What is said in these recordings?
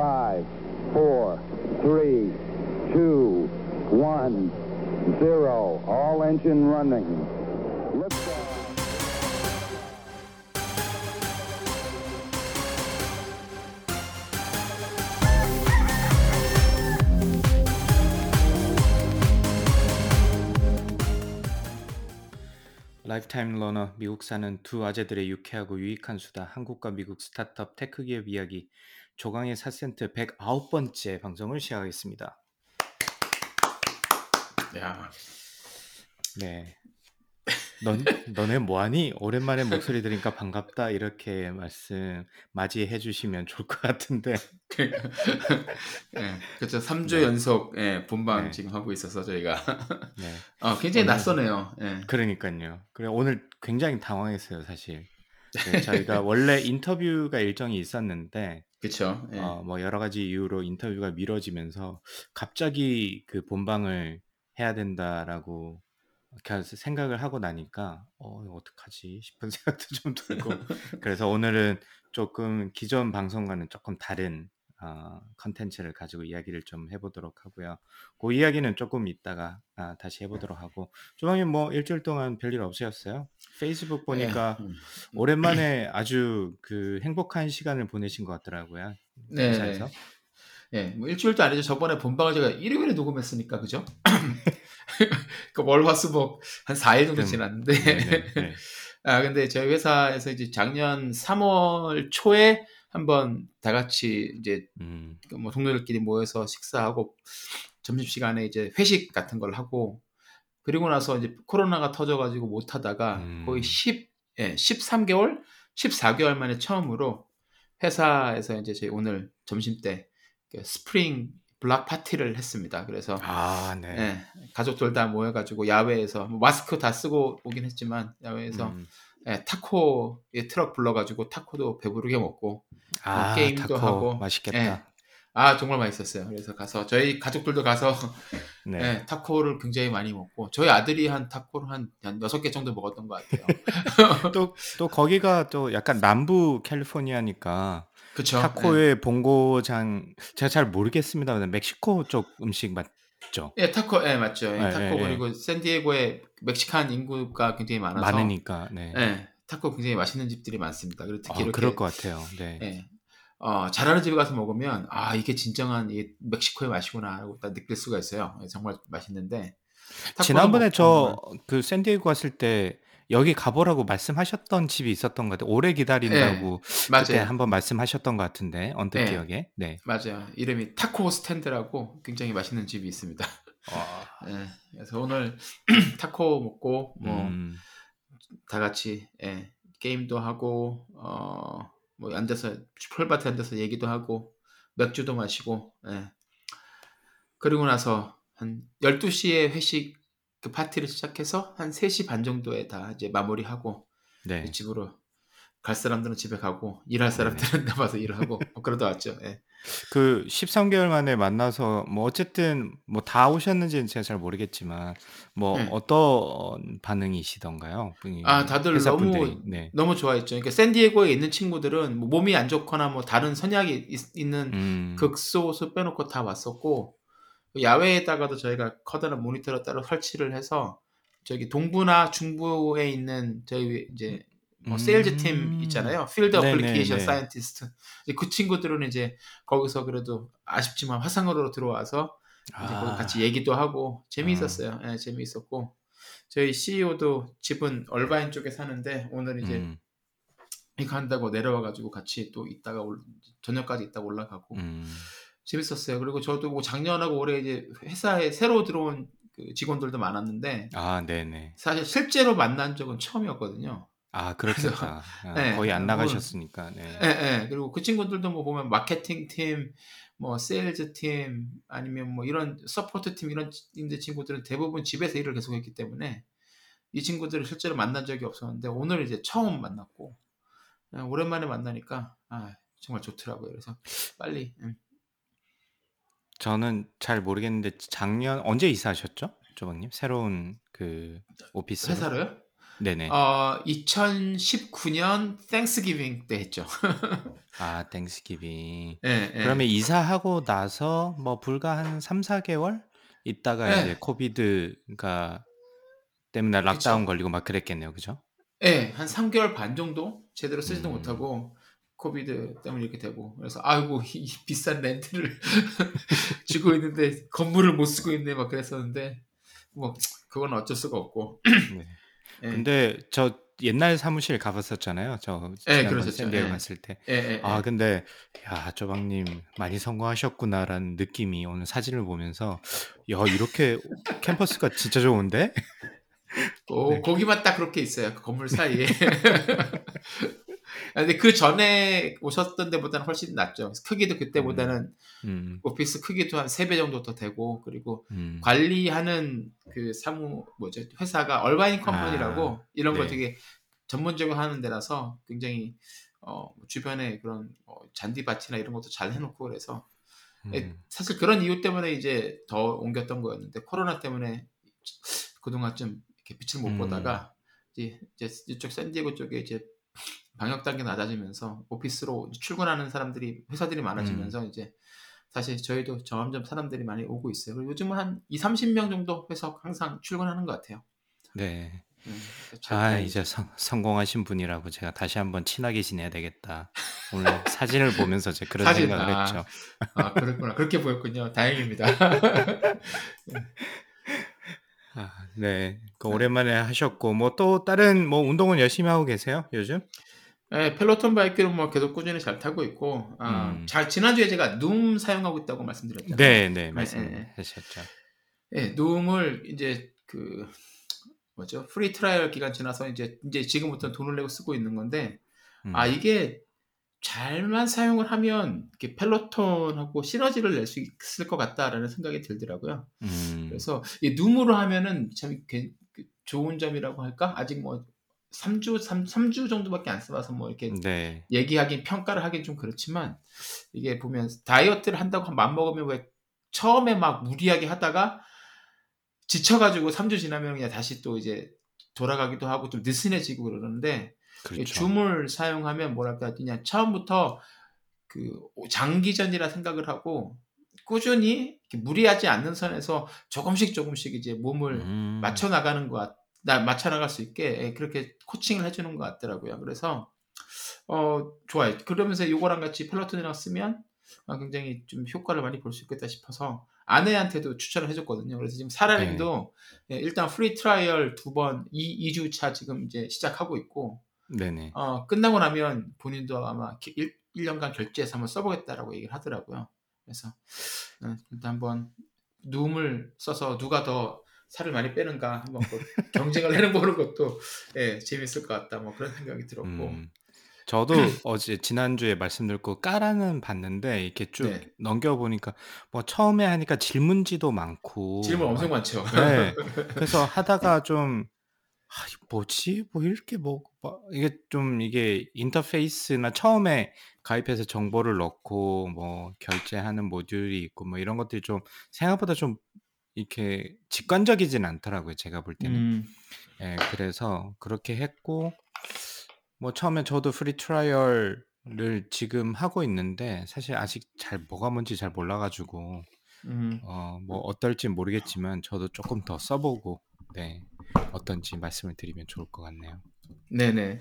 five, four, three, two, one, zero. All engine running. Liftoff. Lifetime Learner 미국 사는 두 아재들의 유쾌하고 유익한 수다 한국과 미국 스타트업 tech 기업 이야기 조강의 사센트 109번째 방송을 시작하겠습니다. 야, 네. 넌 너네 뭐하니? 오랜만에 목소리 들으니까 반갑다 이렇게 말씀 맞이해 주시면 좋을 것 같은데 예, 그렇죠. 3주 네. 연속 예, 본방 네. 지금 하고 있어서 저희가 네. 어, 굉장히 오늘- 낯서네요. 예. 그러니까요. 그래 오늘 굉장히 당황했어요 사실. 네, 저희가 원래 인터뷰가 일정이 있었는데 그렇죠. 예. 어, 뭐 여러 가지 이유로 인터뷰가 미뤄지면서 갑자기 그 본방을 해야 된다라고 생각을 하고 나니까 어 이거 어떡하지 싶은 생각도 좀 들고 그래서 오늘은 조금 기존 방송과는 조금 다른 어, 컨텐츠를 가지고 이야기를 좀 해보도록 하고요. 그 이야기는 조금 이따가 아, 다시 해보도록 하고 조방님 뭐 일주일 동안 별일 없으셨어요? 페이스북 보니까 예. 음. 오랜만에 아주 그 행복한 시간을 보내신 것 같더라고요. 네. 회사에서. 예, 뭐 일주일도 아니죠. 저번에 본방을 제가 일요일에 녹음했으니까 그죠? 그 월화수목 한 4일 정도 그럼, 지났는데 네, 네, 네. 아 근데 저희 회사에서 이제 작년 3월 초에 한번 다 같이 이제 음, 그뭐 동료들끼리 모여서 식사하고 점심 시간에 이제 회식 같은 걸 하고 그리고 나서 이제 코로나가 터져가지고 못 하다가 음. 거의 10, 예, 13개월, 14개월 만에 처음으로 회사에서 이제 저희 오늘 점심 때그 spring block party를 했습니다. 그래서 아, 네. 예, 가족들 다 모여가지고 야외에서 뭐 마스크 다 쓰고 오긴 했지만 야외에서 음. 예, 타코에 트럭 불러가지고 타코도 배부르게 먹고 아, 게임도 타코 하고, 맛있겠다. 예. 아 정말 맛있었어요. 그래서 가서 저희 가족들도 가서 네. 예, 타코를 굉장히 많이 먹고 저희 아들이 한 타코를 한, 한 6개 정도 먹었던 것 같아요. 또, 또 거기가 또 약간 남부 캘리포니아니까 그쵸? 예. 타코의 본고장 제가 잘 모르겠습니다. 근데 멕시코 쪽 음식 맞 죠? 예, 타코, 예, 맞죠. 예, 예, 타코 예, 그리고 샌디에고에 멕시칸 인구가 굉장히 많아서 많으니까. 네. 예, 타코 굉장히 맛있는 집들이 많습니다. 그리고 특히 어, 이렇게 그럴 것 같아요. 네. 예, 어, 잘하는 집에 가서 먹으면 아 이게 진정한 이 멕시코의 맛이구나 하고 딱 느낄 수가 있어요. 예, 정말 맛있는데 지난번에 저 그 샌디에고 갔을 때 여기 가보라고 말씀하셨던 집이 있었던 것 같아요. 오래 기다린다고 그때 맞아요. 한번 말씀하셨던 것 같은데 언뜻 네. 기억에. 네. 맞아요. 이름이 타코 스탠드라고 굉장히 맛있는 집이 있습니다. 어, 예, 그래서 오늘 타코 먹고 뭐 음, 다 같이 예, 게임도 하고 어, 뭐 앉아서 풀밭에 앉아서 얘기도 하고 맥주도 마시고 예. 그리고 나서 한 12시에 회식 그 파티를 시작해서 한 3시 반 정도에 다 이제 마무리하고 네. 집으로 갈 사람들은 집에 가고 일할 사람들은 남아서 일하고 뭐 그러다 왔죠. 예. 그 13개월 만에 만나서 뭐 어쨌든 뭐 다 오셨는지는 제가 잘 모르겠지만 뭐 네. 어떤 반응이시던가요? 아, 다들 회사 너무 분들이. 네. 너무 좋아했죠. 그러니까 샌디에고에 있는 친구들은 뭐 몸이 안 좋거나 뭐 다른 선약이 있, 는 음. 극소수 빼놓고 다 왔었고 야외에다가도 저희가 커다란 모니터를 따로 설치를 해서 저기 동부나 중부에 있는 저희 이제 뭐 세일즈 팀 음. 있잖아요. field. application scientist. 그 친구들은 이제 거기서 그래도 아쉽지만 화상으로 들어와서 아. 같이 얘기도 하고 재미있었어요. 예, 재미있었고 저희 CEO도 집은 얼바인 쪽에 사는데 오늘 이제 음. 이거 한다고 내려와가지고 같이 또 있다가 올- 저녁까지 있다가 올라가고 음. 재밌었어요. 그리고 저도 뭐 작년하고 올해 이제 회사에 새로 들어온 그 직원들도 많았는데 아, 네네. 사실 실제로 만난 적은 처음이었거든요. 아, 그렇겠다. 아, 네, 거의 안 뭐- 나가셨으니까. 네. 예, 예. 그리고 그 친구들도 뭐 보면 마케팅 팀, 뭐 세일즈 팀 아니면 뭐 이런 support 팀 이런 인데 친구들은 대부분 집에서 일을 계속했기 때문에 이 친구들을 실제로 만난 적이 없었는데 오늘 이제 처음 만났고 예, 오랜만에 만나니까 아, 정말 좋더라고요. 그래서 빨리 음. 저는 잘 모르겠는데 작년 언제 이사하셨죠? 조방님? 새로운 그 office로? 회사로요? 네네. 어, 2019년 Thanksgiving 때 했죠. 아, Thanksgiving. 예, 예. 그러면 이사하고 나서 뭐 불과 한 3, 4개월 있다가 예. 이제 COVID가 때문에 lockdown 걸리고 막 그랬겠네요. 그죠? 예, 한 3개월 반 정도 제대로 쓰지도 음. 못하고 COVID 때문에 이렇게 되고 그래서 아이고 이 비싼 rent를 주고 있는데 건물을 못 쓰고 있네 막 그랬었는데 뭐 그건 어쩔 수가 없고 네. 예, 근데 저 옛날 사무실 가봤었잖아요. 저 예. 샌디에고 예. 갔을 때. 예, 예, 아, 예. 근데 야, 조방님 많이 성공하셨구나라는 느낌이 오늘 사진을 보면서 야, 이렇게 캠퍼스가 진짜 좋은데? 오, 네. 거기만 딱 그렇게 있어요. 그 건물 사이에. 아, 근데 그 전에 오셨던 데보다는 훨씬 낫죠. 크기도 그때보다는 음, 오피스 크기도 한 3배 정도 더 되고 그리고 음. 관리하는 그 사무 뭐죠 회사가 얼바인 컴퍼니라고 아, 이런 거 네. 되게 전문적으로 하는 데라서 굉장히 어, 주변에 그런 어, 잔디밭이나 이런 것도 잘 해놓고 그래서 에, 음. 사실 그런 이유 때문에 이제 더 옮겼던 거였는데 코로나 때문에 그동안 좀 이렇게 빛을 못 음. 보다가 이제, 이제 이쪽 샌디에고 쪽에 이제 방역 단계 낮아지면서 오피스로 출근하는 사람들이 회사들이 음. 많아지면서 이제 사실 저희도 점점 사람들이 많이 오고 있어요. 그리고 요즘은 한 2, 30명 정도 회사 항상 출근하는 것 같아요. 네. 음, 참 아. 이제 성, 성공하신 분이라고 제가 다시 한번 친하게 지내야 되겠다. 오늘 사진을 보면서 제가 그런 사진, 생각을 아. 했죠. 아 그렇구나. 그렇게 보였군요. 다행입니다. 아, 네. 그 오랜만에 하셨고 뭐 또 다른 뭐 운동은 열심히 하고 계세요? 요즘? 네, 펠로톤 바이크를 뭐 계속 꾸준히 잘 타고 있고, 아, 음. 잘 지난주에 제가 누움 사용하고 있다고 말씀드렸잖아요. 네, 네, 네, 말씀하셨죠. 네, Noom을 이제 그 뭐죠? free trial 기간 지나서 이제 이제 지금부터 돈을 내고 쓰고 있는 건데, 음. 아 이게 잘만 사용을 하면 이렇게 Peloton하고 시너지를 낼 수 있을 것 같다라는 생각이 들더라고요. 음. 그래서 이 Noom으로 하면은 참그 좋은 점이라고 할까? 아직 뭐 3주 3, 3주 정도밖에 안 써봐서 뭐 이렇게 네. 얘기하긴 평가를 하긴 좀 그렇지만 이게 보면 다이어트를 한다고 맘 먹으면 왜 처음에 막 무리하게 하다가 지쳐가지고 3주 지나면 그냥 다시 또 이제 돌아가기도 하고 좀 느슨해지고 그러는데 이 그렇죠. 줌을 사용하면 뭐랄까 그냥 처음부터 그 장기전이라 생각을 하고 꾸준히 무리하지 않는 선에서 조금씩 조금씩 이제 몸을 음. 맞춰 나가는 것 같, 나 맞춰 나갈 수 있게 예, 그렇게 코칭을 해주는 것 같더라고요. 그래서 어 좋아요. 그러면서 요거랑 같이 Peloton이랑 쓰면 어, 굉장히 좀 효과를 많이 볼 수 있겠다 싶어서 아내한테도 추천을 해줬거든요. 그래서 지금 사라님도 예, 일단 free trial 두 번, 2, 2주 차 지금 이제 시작하고 있고 네네. 어, 끝나고 나면 본인도 아마 1, 1년간 결제해서 한번 써보겠다라고 얘기를 하더라고요. 그래서 어, 일단 한번 Noom을 써서 누가 더 살을 많이 빼는가 한번 그 경쟁을 해보는 것도 예, 재밌을 것 같다. 뭐 그런 생각이 들었고. 음. 저도 어제 지난주에 말씀드렸고 까라는 봤는데 이렇게 쭉 네. 넘겨보니까 뭐 처음에 하니까 질문지도 많고 질문 엄청 막- 많죠. 네. 그래서 하다가 좀 아, 뭐지? 뭐 이렇게 뭐, 뭐 이게 좀 이게 인터페이스나 처음에 가입해서 정보를 넣고 뭐 결제하는 모듈이 있고 뭐 이런 것들이 좀 생각보다 좀 이렇게 직관적이진 않더라고요. 제가 볼 때는. 음, 예, 그래서 그렇게 했고 뭐 처음에 저도 free trial을 지금 하고 있는데 사실 아직 잘 뭐가 뭔지 잘 몰라 가지고 음. 어 뭐 어떨지 모르겠지만 저도 조금 더 써보고 네 어떤지 말씀을 드리면 좋을 것 같네요. 네네.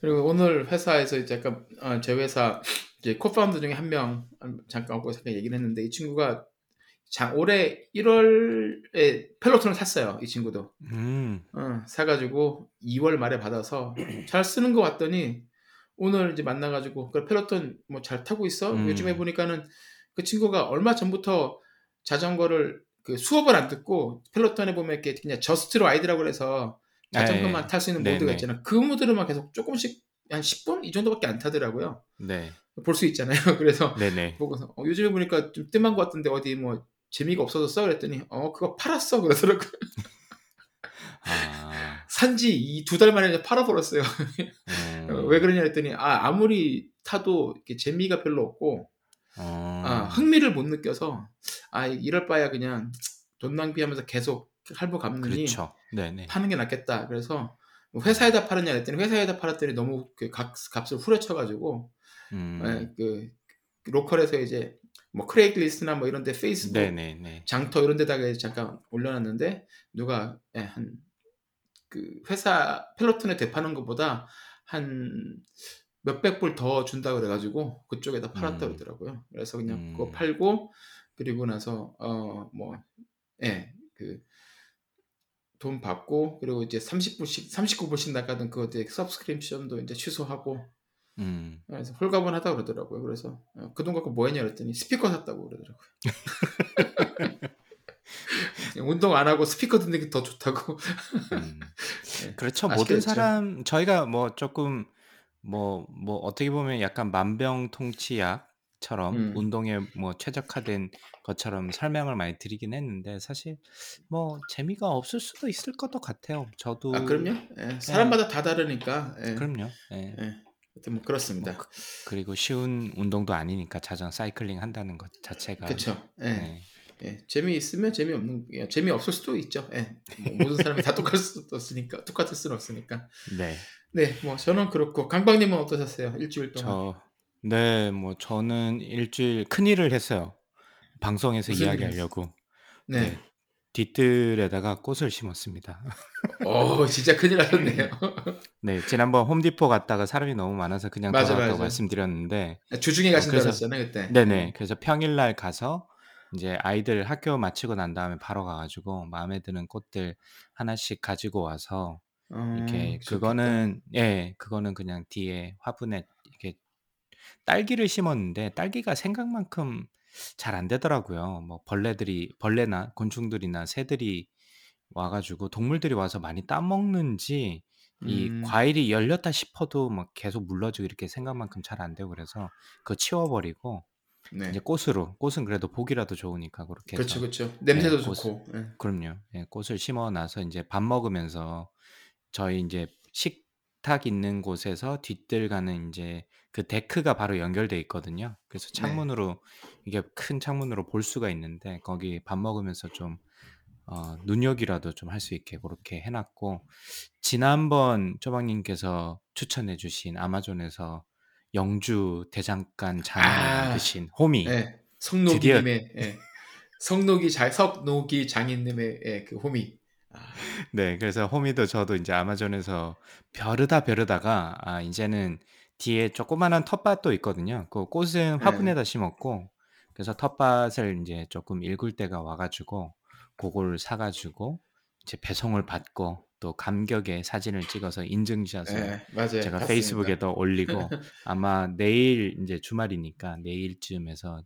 그리고 오늘 회사에서 이제 약간 어, 제 회사 이제 co-founder 중에 한 명 잠깐 오고 잠깐 얘기를 했는데 이 친구가 자, 올해 1월에 Peloton을 샀어요. 이 친구도. 음, 어, 사가지고 2월 말에 받아서 잘 쓰는 거 같더니 오늘 이제 만나가지고 그 Peloton 뭐 잘 타고 있어? 음. 요즘에 보니까는 그 친구가 얼마 전부터 자전거를 그 수업을 안 듣고 Peloton에 보면 이렇게 그냥 just ride라고 해서 자전거만 네. 탈수 있는 네네. 모드가 있잖아. 그 모드로만 계속 조금씩 한 10분 이 정도밖에 안 타더라고요. 네, 볼 수 있잖아요. 그래서 네네. 보고서 어, 요즘에 보니까 좀 뜸한 것 같은데 어디 뭐 재미가 없어졌어 그랬더니 어 그거 팔았어 그러더라고. 요 아, 산지 이 두 달 만에 팔아버렸어요. 음, 어, 왜 그러냐 했더니 아 아무리 타도 이렇게 재미가 별로 없고 어, 아, 흥미를 못 느껴서 아 이럴 바야 그냥 돈 낭비하면서 계속 할부 갚느니 그렇죠. 파는 게 낫겠다. 그래서 뭐 회사에다 팔았냐 했더니 회사에다 팔았더니 너무 그 값, 값을 후려쳐가지고 음. 예, 그 local에서 이제 뭐 Craigslist나 뭐 이런데 페이스북 네네네. 장터 이런 데다가 이제 잠깐 올려놨는데 누가 예, 한그 회사 Peloton에 되파는 것보다 한 몇백 불 더 준다 그래가지고 그쪽에다 팔았다 음. 그러더라고요. 그래서 그냥 그거 음. 팔고 그리고 나서 어뭐예그 돈 받고 그리고 이제 30불씩 39불씩 나가던 그 어디 서브스크립션도 이제 취소하고 음. 그래서 홀가분하다 그러더라고요. 그래서 어, 그돈 갖고 뭐 했냐 그랬더니 스피커 샀다고 그러더라고요. 운동 안 하고 스피커 듣는 게 더 좋다고. 음. 네, 그렇죠. 모든 사람 저희가 뭐 조금 뭐뭐 어떻게 보면 약간 만병통치약처럼 음. 운동에 뭐 최적화된 것처럼 설명을 많이 드리긴 했는데 사실 뭐 재미가 없을 수도 있을 것도 같아요. 저도 아 그럼요. 예, 사람마다 다 다르니까. 예, 그럼요. 예. 예, 하여튼 뭐뭐 그렇습니다. 그, 그리고 쉬운 운동도 아니니까 자전 사이클링 한다는 것 자체가 그렇죠. 예, 네. 예, 재미 있으면 재미 없는 예, 재미 없을 수도 있죠. 예, 뭐 모든 사람이 다 똑같을 수도 없으니까 똑같을 수는 없으니까. 네. 네, 뭐 저는 그렇고 강박님은 어떠셨어요? 일주일 동안 저 네, 뭐 저는 일주일 큰 일을 했어요. 방송에서 이야기하려고. 네. 네. 뒤뜰에다가 꽃을 심었습니다. 어, 진짜 큰일 하셨네요. 네, 지난번 홈디포 갔다가 사람이 너무 많아서 그냥 맞아, 돌아왔다고 맞아. 말씀드렸는데, 주중에 어, 가신다 그래서 그랬잖아요, 그때. 네네, 그래서 평일날 가서 이제 아이들 학교 마치고 난 다음에 바로 가 가지고 마음에 드는 꽃들 하나씩 가지고 와서 어, 이렇게. 그거는 예, 그거는 그냥 뒤에 화분에 이렇게 딸기를 심었는데 딸기가 생각만큼 잘 안 되더라고요. 뭐 벌레들이 벌레나 곤충들이나 새들이 와 가지고 동물들이 와서 많이 따먹는지 이 음, 과일이 열렸다 싶어도 막 계속 물러지고 이렇게 생각만큼 잘 안 되고 그래서 그거 치워 버리고 이제 네. 꽃으로 꽃은 그래도 보기라도 좋으니까 그렇게 그렇죠, 해서 그렇죠. 예, 냄새도 꽃 좋고. 예. 그럼요. 예, 꽃을 심어 놔서 이제 밥 먹으면서 저희 이제 식탁 있는 곳에서 뒤뜰 가는 이제 그 데크가 바로 연결돼 있거든요. 그래서 네. 창문으로 이게 큰 창문으로 볼 수가 있는데 거기 밥 먹으면서 좀 어, 눈여기라도 좀 할 수 있게 그렇게 해놨고 지난번 쪼박님께서 추천해주신 아마존에서 영주 대장간 장인을 아, 만드신 호미 예. 성노기님의 예. 성노기 자 석노기 장인님의 예, 그 호미. 아, 네, 그래서 호미도 저도 이제 아마존에서 벼르다 벼르다가 아 이제는 뒤에 조그마한 텃밭도 있거든요. 그 꽃은 예. 화분에다 심었고 그래서 텃밭을 이제 조금 읽을 때가 와 가지고 그걸 사 가지고 이제 배송을 받고 또 감격의 사진을 찍어서 인증샷을 예, 맞아요. 제가 봤습니다. 페이스북에도 올리고 아마 내일 이제 주말이니까 내일쯤에서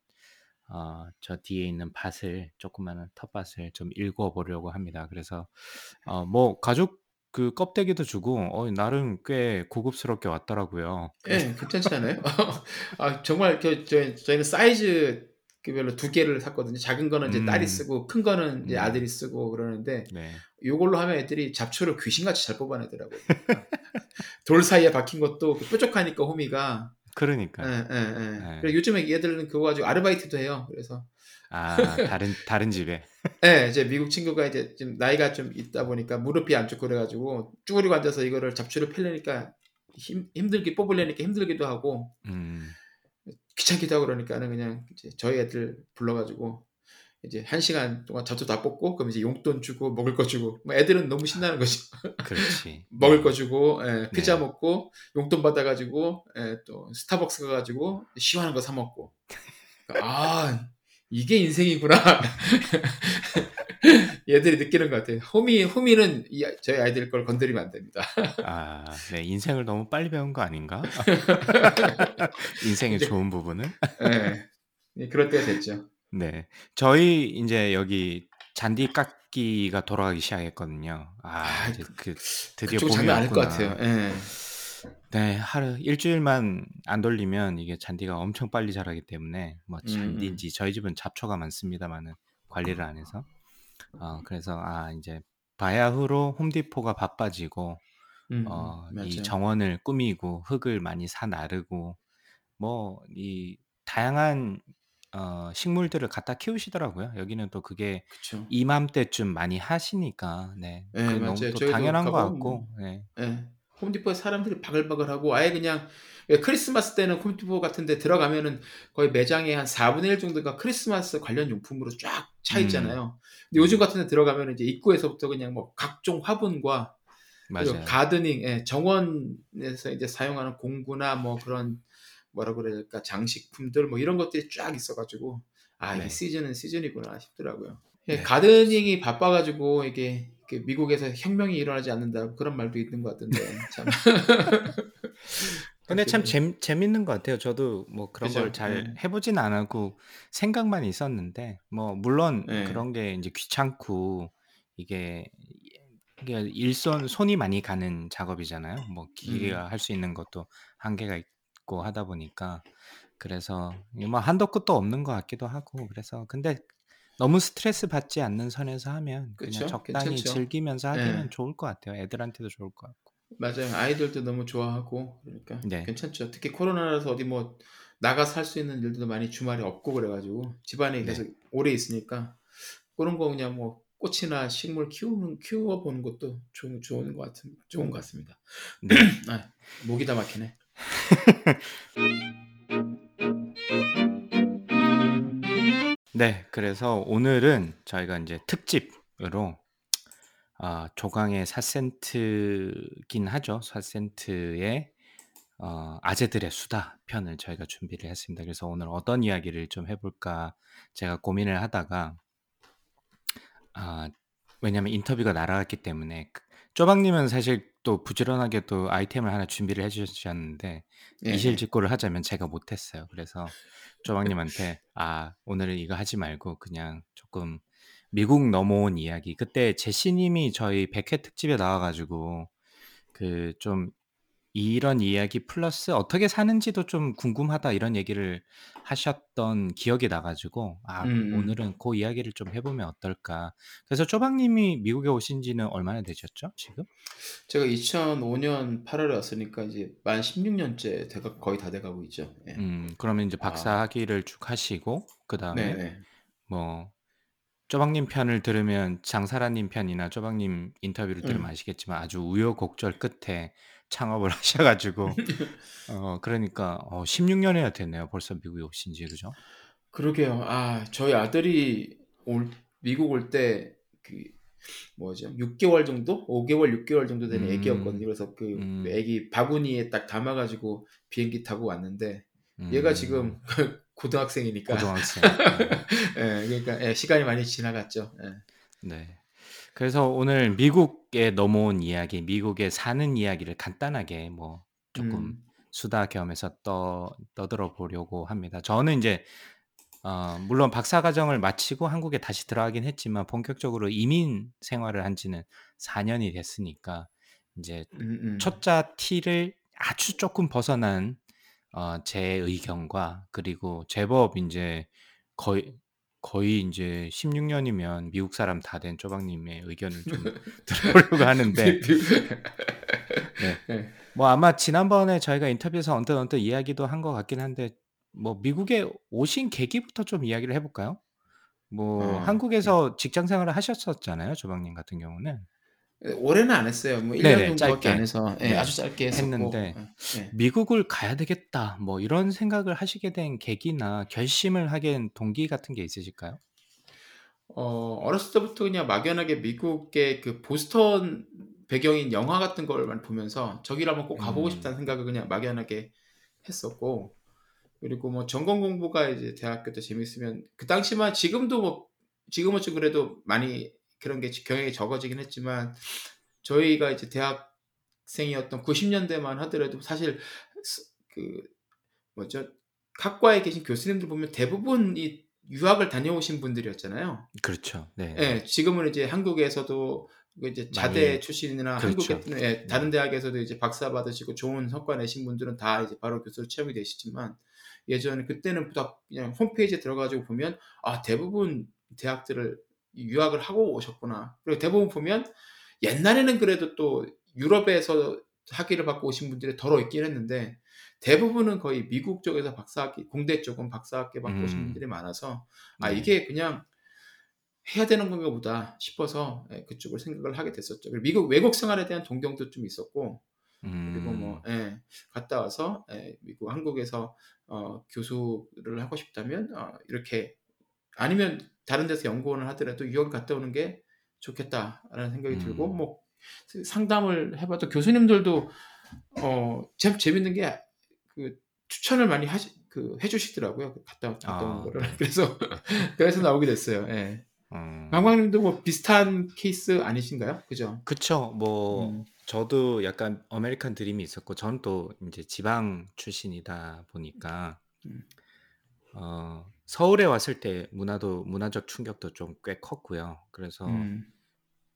어, 저 뒤에 있는 밭을 조그마한 텃밭을 좀 읽어보려고 합니다. 그래서 어, 뭐 가죽 그 껍데기도 주고 어, 나름 꽤 고급스럽게 왔더라고요. 그래서 예, 괜찮지 않아요? 아, 정말 그 저희 저희는 사이즈 별로 두 개를 샀거든요. 작은 거는 이제 딸이 음, 쓰고 큰 거는 이제 음, 아들이 쓰고 그러는데 네, 요걸로 하면 애들이 잡초를 귀신같이 잘 뽑아내더라고요. 그러니까 돌 사이에 박힌 것도 그 뾰족하니까 호미가 예, 그러니까요. 예, 예. 네. 그리고 요즘에 얘들은 그거 가지고 아르바이트도 해요. 그래서 아, 다른 다른 집에. 예, 이제 미국 친구가 이제 좀 나이가 좀 있다 보니까 무릎이 안 좋고 그래가지고 쭈그리고 앉아서 이거를 잡초를 펴려니까 힘, 힘들게 뽑으려니까 힘들기도 하고 음, 귀찮기도 하고 그러니까는 그냥 이제 저희 애들 불러가지고 이제 한 시간 동안 잡초 다 뽑고 그럼 이제 용돈 주고 먹을 거 주고 뭐 애들은 너무 신나는 거죠. 그렇지. 먹을 네, 거 주고 예, 피자 네. 먹고 용돈 받아가지고 예, 또 스타벅스 가가지고 시원한 거 사 먹고 아 이게 인생이구나 얘들이 느끼는 것 같아요. 호미 호미는 이, 저희 아이들 걸 건드리면 안 됩니다. 아, 네, 인생을 너무 빨리 배운 거 아닌가? 인생의 이제 좋은 부분은? 예, 예, 그럴 때가 됐죠. 네. 저희 이제 여기 잔디 깎기가 돌아가기 시작했거든요. 아, 아, 이제 그, 그 드디어 그쪽 봄이 장난 아닐 것 같아요. 예. 네, 하루 일주일만 안 돌리면 이게 잔디가 엄청 빨리 자라기 때문에 뭐 음, 음. 잔디인지 저희 집은 잡초가 많습니다만은 관리를 안 해서 어 그래서 아 이제 바야흐로 홈디포가 바빠지고 음, 음, 어 이 맞아요. 정원을 꾸미고 흙을 많이 사 나르고 뭐 이 다양한 어 식물들을 갖다 키우시더라고요. 여기는 또 그게 그쵸. 이맘때쯤 많이 하시니까 네. 예 그게 너무 맞아요. 또 저희도 당연한 것 가보면 같고 네. 예. 홈디포에 사람들이 바글바글하고 아예 그냥 왜 크리스마스 때는 홈디포 같은 데 들어가면은 거의 매장의 한 4분의 1 정도가 크리스마스 관련 용품으로 쫙차 음. 있잖아요. 근데 요즘 같은 데 들어가면은 이제 입구에서부터 그냥 뭐 각종 화분과. 가드닝 예 정원에서 이제 사용하는 공구나 뭐 그런 뭐라 그래야 될까 장식품들 뭐 이런 것들이 쫙 있어 가지고 '아 이게 네. 시즌은 시즌이구나.' 싶더라고요. 예 네. 가드닝이 바빠 가지고 이게 그 미국에서 혁명이 일어나지 않는다고 그런 말도 있는 것 같던데 참. 근데 참 재 재밌는 것 같아요. 저도 뭐 그런 걸 그죠. 잘 예. 해 보진 않았고 생각만 있었는데 뭐 물론 예. 그런 게 인제 귀찮고 이게 이게 일손 손이 많이 가는 작업이잖아요. 뭐 음. 기계가 할수 있는 것도 한계가 있고 하다 보니까 그래서 뭐 한도 끝도 없는 것 같기도 하고 그래서 근데 너무 스트레스 받지 않는 선에서 하면 그냥 그쵸. 적당히 괜찮죠. 즐기면서 하기는 예. 좋을 것 같아요. 애들한테도 좋을 것 같고. 맞아요. 아이들도 너무 좋아하고 그러니까 네. 괜찮죠. 특히 코로나라서 어디 뭐 나가서 할 수 있는 일들도 많이 주말에 없고 그래 가지고 집안에 네. 계속 오래 있으니까 그런 거 그냥 뭐 꽃이나 식물 키우는 키워 보는 것도 좋은 좋은 것 같은 좋은 것 같습니다. 네. 아 목이 다 막히네. 네. 그래서 오늘은 저희가 인제 특집으로 아 조강의 4 센트긴 하죠. 4 센트의 어 아재들의 수다 편을 저희가 준비를 했습니다. 그래서 오늘 어떤 이야기를 좀 해 볼까 제가 고민을 하다가 아 왜냐면 인터뷰가 날아갔기 때문에 그 쪼박님은 사실 또 부지런하게 또 아이템을 하나 준비를 해 주셨는데 예예. 이실직고를 하자면 제가 못 했어요. 그래서 쪼박님한테 "아 오늘은 이거 하지 말고 그냥 쪼끔 미국 넘어온 이야기" 그때 제시 님이 저희 100 회 특집에 나와 가지고 그 좀 이런 이야기 플러스 "어떻게 사는지도 좀 궁금하다." 이런 얘기를 하셨던 기억이 나 가지고 '아 음음. 오늘은 고 이야기를 좀 해 보면 어떨까.' 그래서 쪼박 님이 미국에 오신 지는 얼마나 되셨죠 지금? 제가 2005 년 8 월에 왔으니까 이제 만 16 년째 돼가 거의 다 돼 가고 있죠. 예. 음 그러면 인제 박사 아. 학위를 쭉 하시고 그다음에 네네. 뭐 쪼박 님 편을 들으면 장사라 님 편이나 쪼박 님 인터뷰를 들으면 음. 아시겠지만 아주 우여곡절 끝에 창업을 하셔 가지고 어 그러니까 어 16 년이나 됐네요 벌써 미국에 오신 지. 그죠? 그러게요. 아 저희 아들이 올 미국 올 때 그 뭐죠? 6 개월 정도? 5 개월, 6 개월 정도 된 애기였거든요. 음. 그래서 그 음. 애기 바구니에 딱 담아 가지고 비행기 타고 왔는데 얘가 지금 음. 고등학생이니까 고등학생. 네. 예 그러니까 예 시간이 많이 지나갔죠. 예. 네. 그래서 오늘 미국 에 넘어온 이야기, 미국에 사는 이야기를 간단하게 뭐 쪼끔 음. 수다 겸해서 떠 떠들어 보려고 합니다. 저는 인제 어 물론 박사 과정을 마치고 한국에 다시 들어가긴 했지만 본격적으로 이민 생활을 한 지는 4 년이 됐으니까 인제 음 음. 초짜 티를 아주 쪼끔 벗어난 어 제 의견과 그리고 제법 인제 거의 거의 인제 16 년이면 미국 사람 다 된 쪼박님의 의견을 좀 들어보려고 하는데 네. 예. 뭐 아마 지난번에 저희가 인터뷰에서 언뜻 언뜻 이야기도 한 것 같긴 한데 뭐 미국에 오신 계기부터 좀 이야기를 해 볼까요? 뭐어 예. 한국에서 직장 생활을 하셨었잖아요 조박님 같은 경우는. 예 오래는 안 했어요. 뭐 1년 네네. 정도밖에 안 짧게. 해서 예 네. 아주 짧게 했었고 했는데 예. 예. '미국을 가야 되겠다.' 뭐 이런 생각을 하시게 된 계기나 결심을 하게 된 동기 같은 게 있으실까요? 어 어렸을 때부터 그냥 막연하게 미국의 그 보스턴 배경인 영화 같은 걸 많이 보면서 '저기를 한번 꼭 가 보고 음. 싶다.'는 생각을 그냥 막연하게 했었고 그리고 뭐 전공 공부가 이제 대학교 때 재밌으면 그 당시만 지금도 뭐 지금은 좀 그래도 많이 그런 게지 경향이 적어지긴 했지만 저희가 이제 대학생이었던 90 년대만 하더라도 사실 스그 뭐죠? 학과에 계신 교수님들 보면 대부분이 유학을 다녀오신 분들이었잖아요. 그렇죠. 네. 예. 지금은 이제 한국에서도 그 이제 자대 많이 출신이나 그렇죠. 한국에 예 다른 네. 대학에서도 이제 박사 받으시고 좋은 성과 내신 분들은 다 이제 바로 교수로 채용이 되시지만 예전에 그때는 딱 그냥 홈페이지에 들어가 가지고 보면 '아 대부분 대학들을 유학을 하고 오셨구나.' 그리고 대부분 보면 옛날에는 그래도 또 유럽에서 학위를 받고 오신 분들이 더러 있긴 했는데 대부분은 거의 미국 쪽에서 박사학위, 공대 쪽은 박사학위 받고 오신 음. 분들이 많아서 아 네. 이게 그냥 해야 되는 건가 보다 싶어서 예, 그쪽을 생각을 하게 됐었죠. 그리고 미국 외국 생활에 대한 동경도 좀 있었고 그리고 뭐 음. 예, 갔다 와서 예, 미국 한국에서 어, 교수를 하고 싶다면 어, 이렇게 아니면 다른 데서 연구원을 하더라도 유학 갔다 오는 게 좋겠다라는 생각이 들고 음. 뭐 상담을 해봐도 교수님들도 어, 참 재밌는 게 그 추천을 많이 하시 그 해주시더라고요. 그 갔다 갔다 오는 아, 거를 네. 그래서 그래서 나오게 됐어요. 예. 음. 강광님도 뭐 비슷한 케이스 아니신가요? 그죠? 그쵸. 뭐 음. 저도 약간 아메리칸 드림이 있었고 저는 또 이제 지방 출신이다 보니까 음. 어, 서울에 왔을 때 문화도 문화적 충격도 좀 꽤 컸고요. 그래서 음.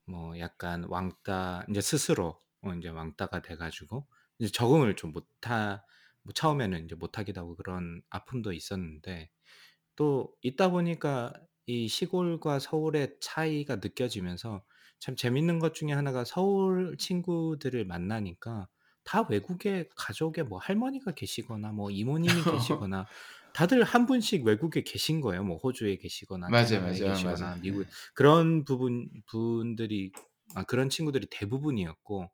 뭐 약간 왕따 이제 스스로 어, 이제 왕따가 돼 가지고 이제 적응을 좀 못하 뭐 처음에는 이제 못하기도 하고 그런 아픔도 있었는데 또 있다 보니까 이 시골과 서울의 차이가 느껴지면서 참 재밌는 것 중에 하나가 서울 친구들을 만나니까 다 외국에 가족에 뭐 할머니가 계시거나 뭐 이모님이 계시거나 다들 한 분씩 외국에 계신 거예요. 뭐 호주에 계시거나 맞아요, 캐나다에 맞아요, 계시거나 맞아요. 미국에 예. 그런 부분 분들이 아 그런 친구들이 대부분이었고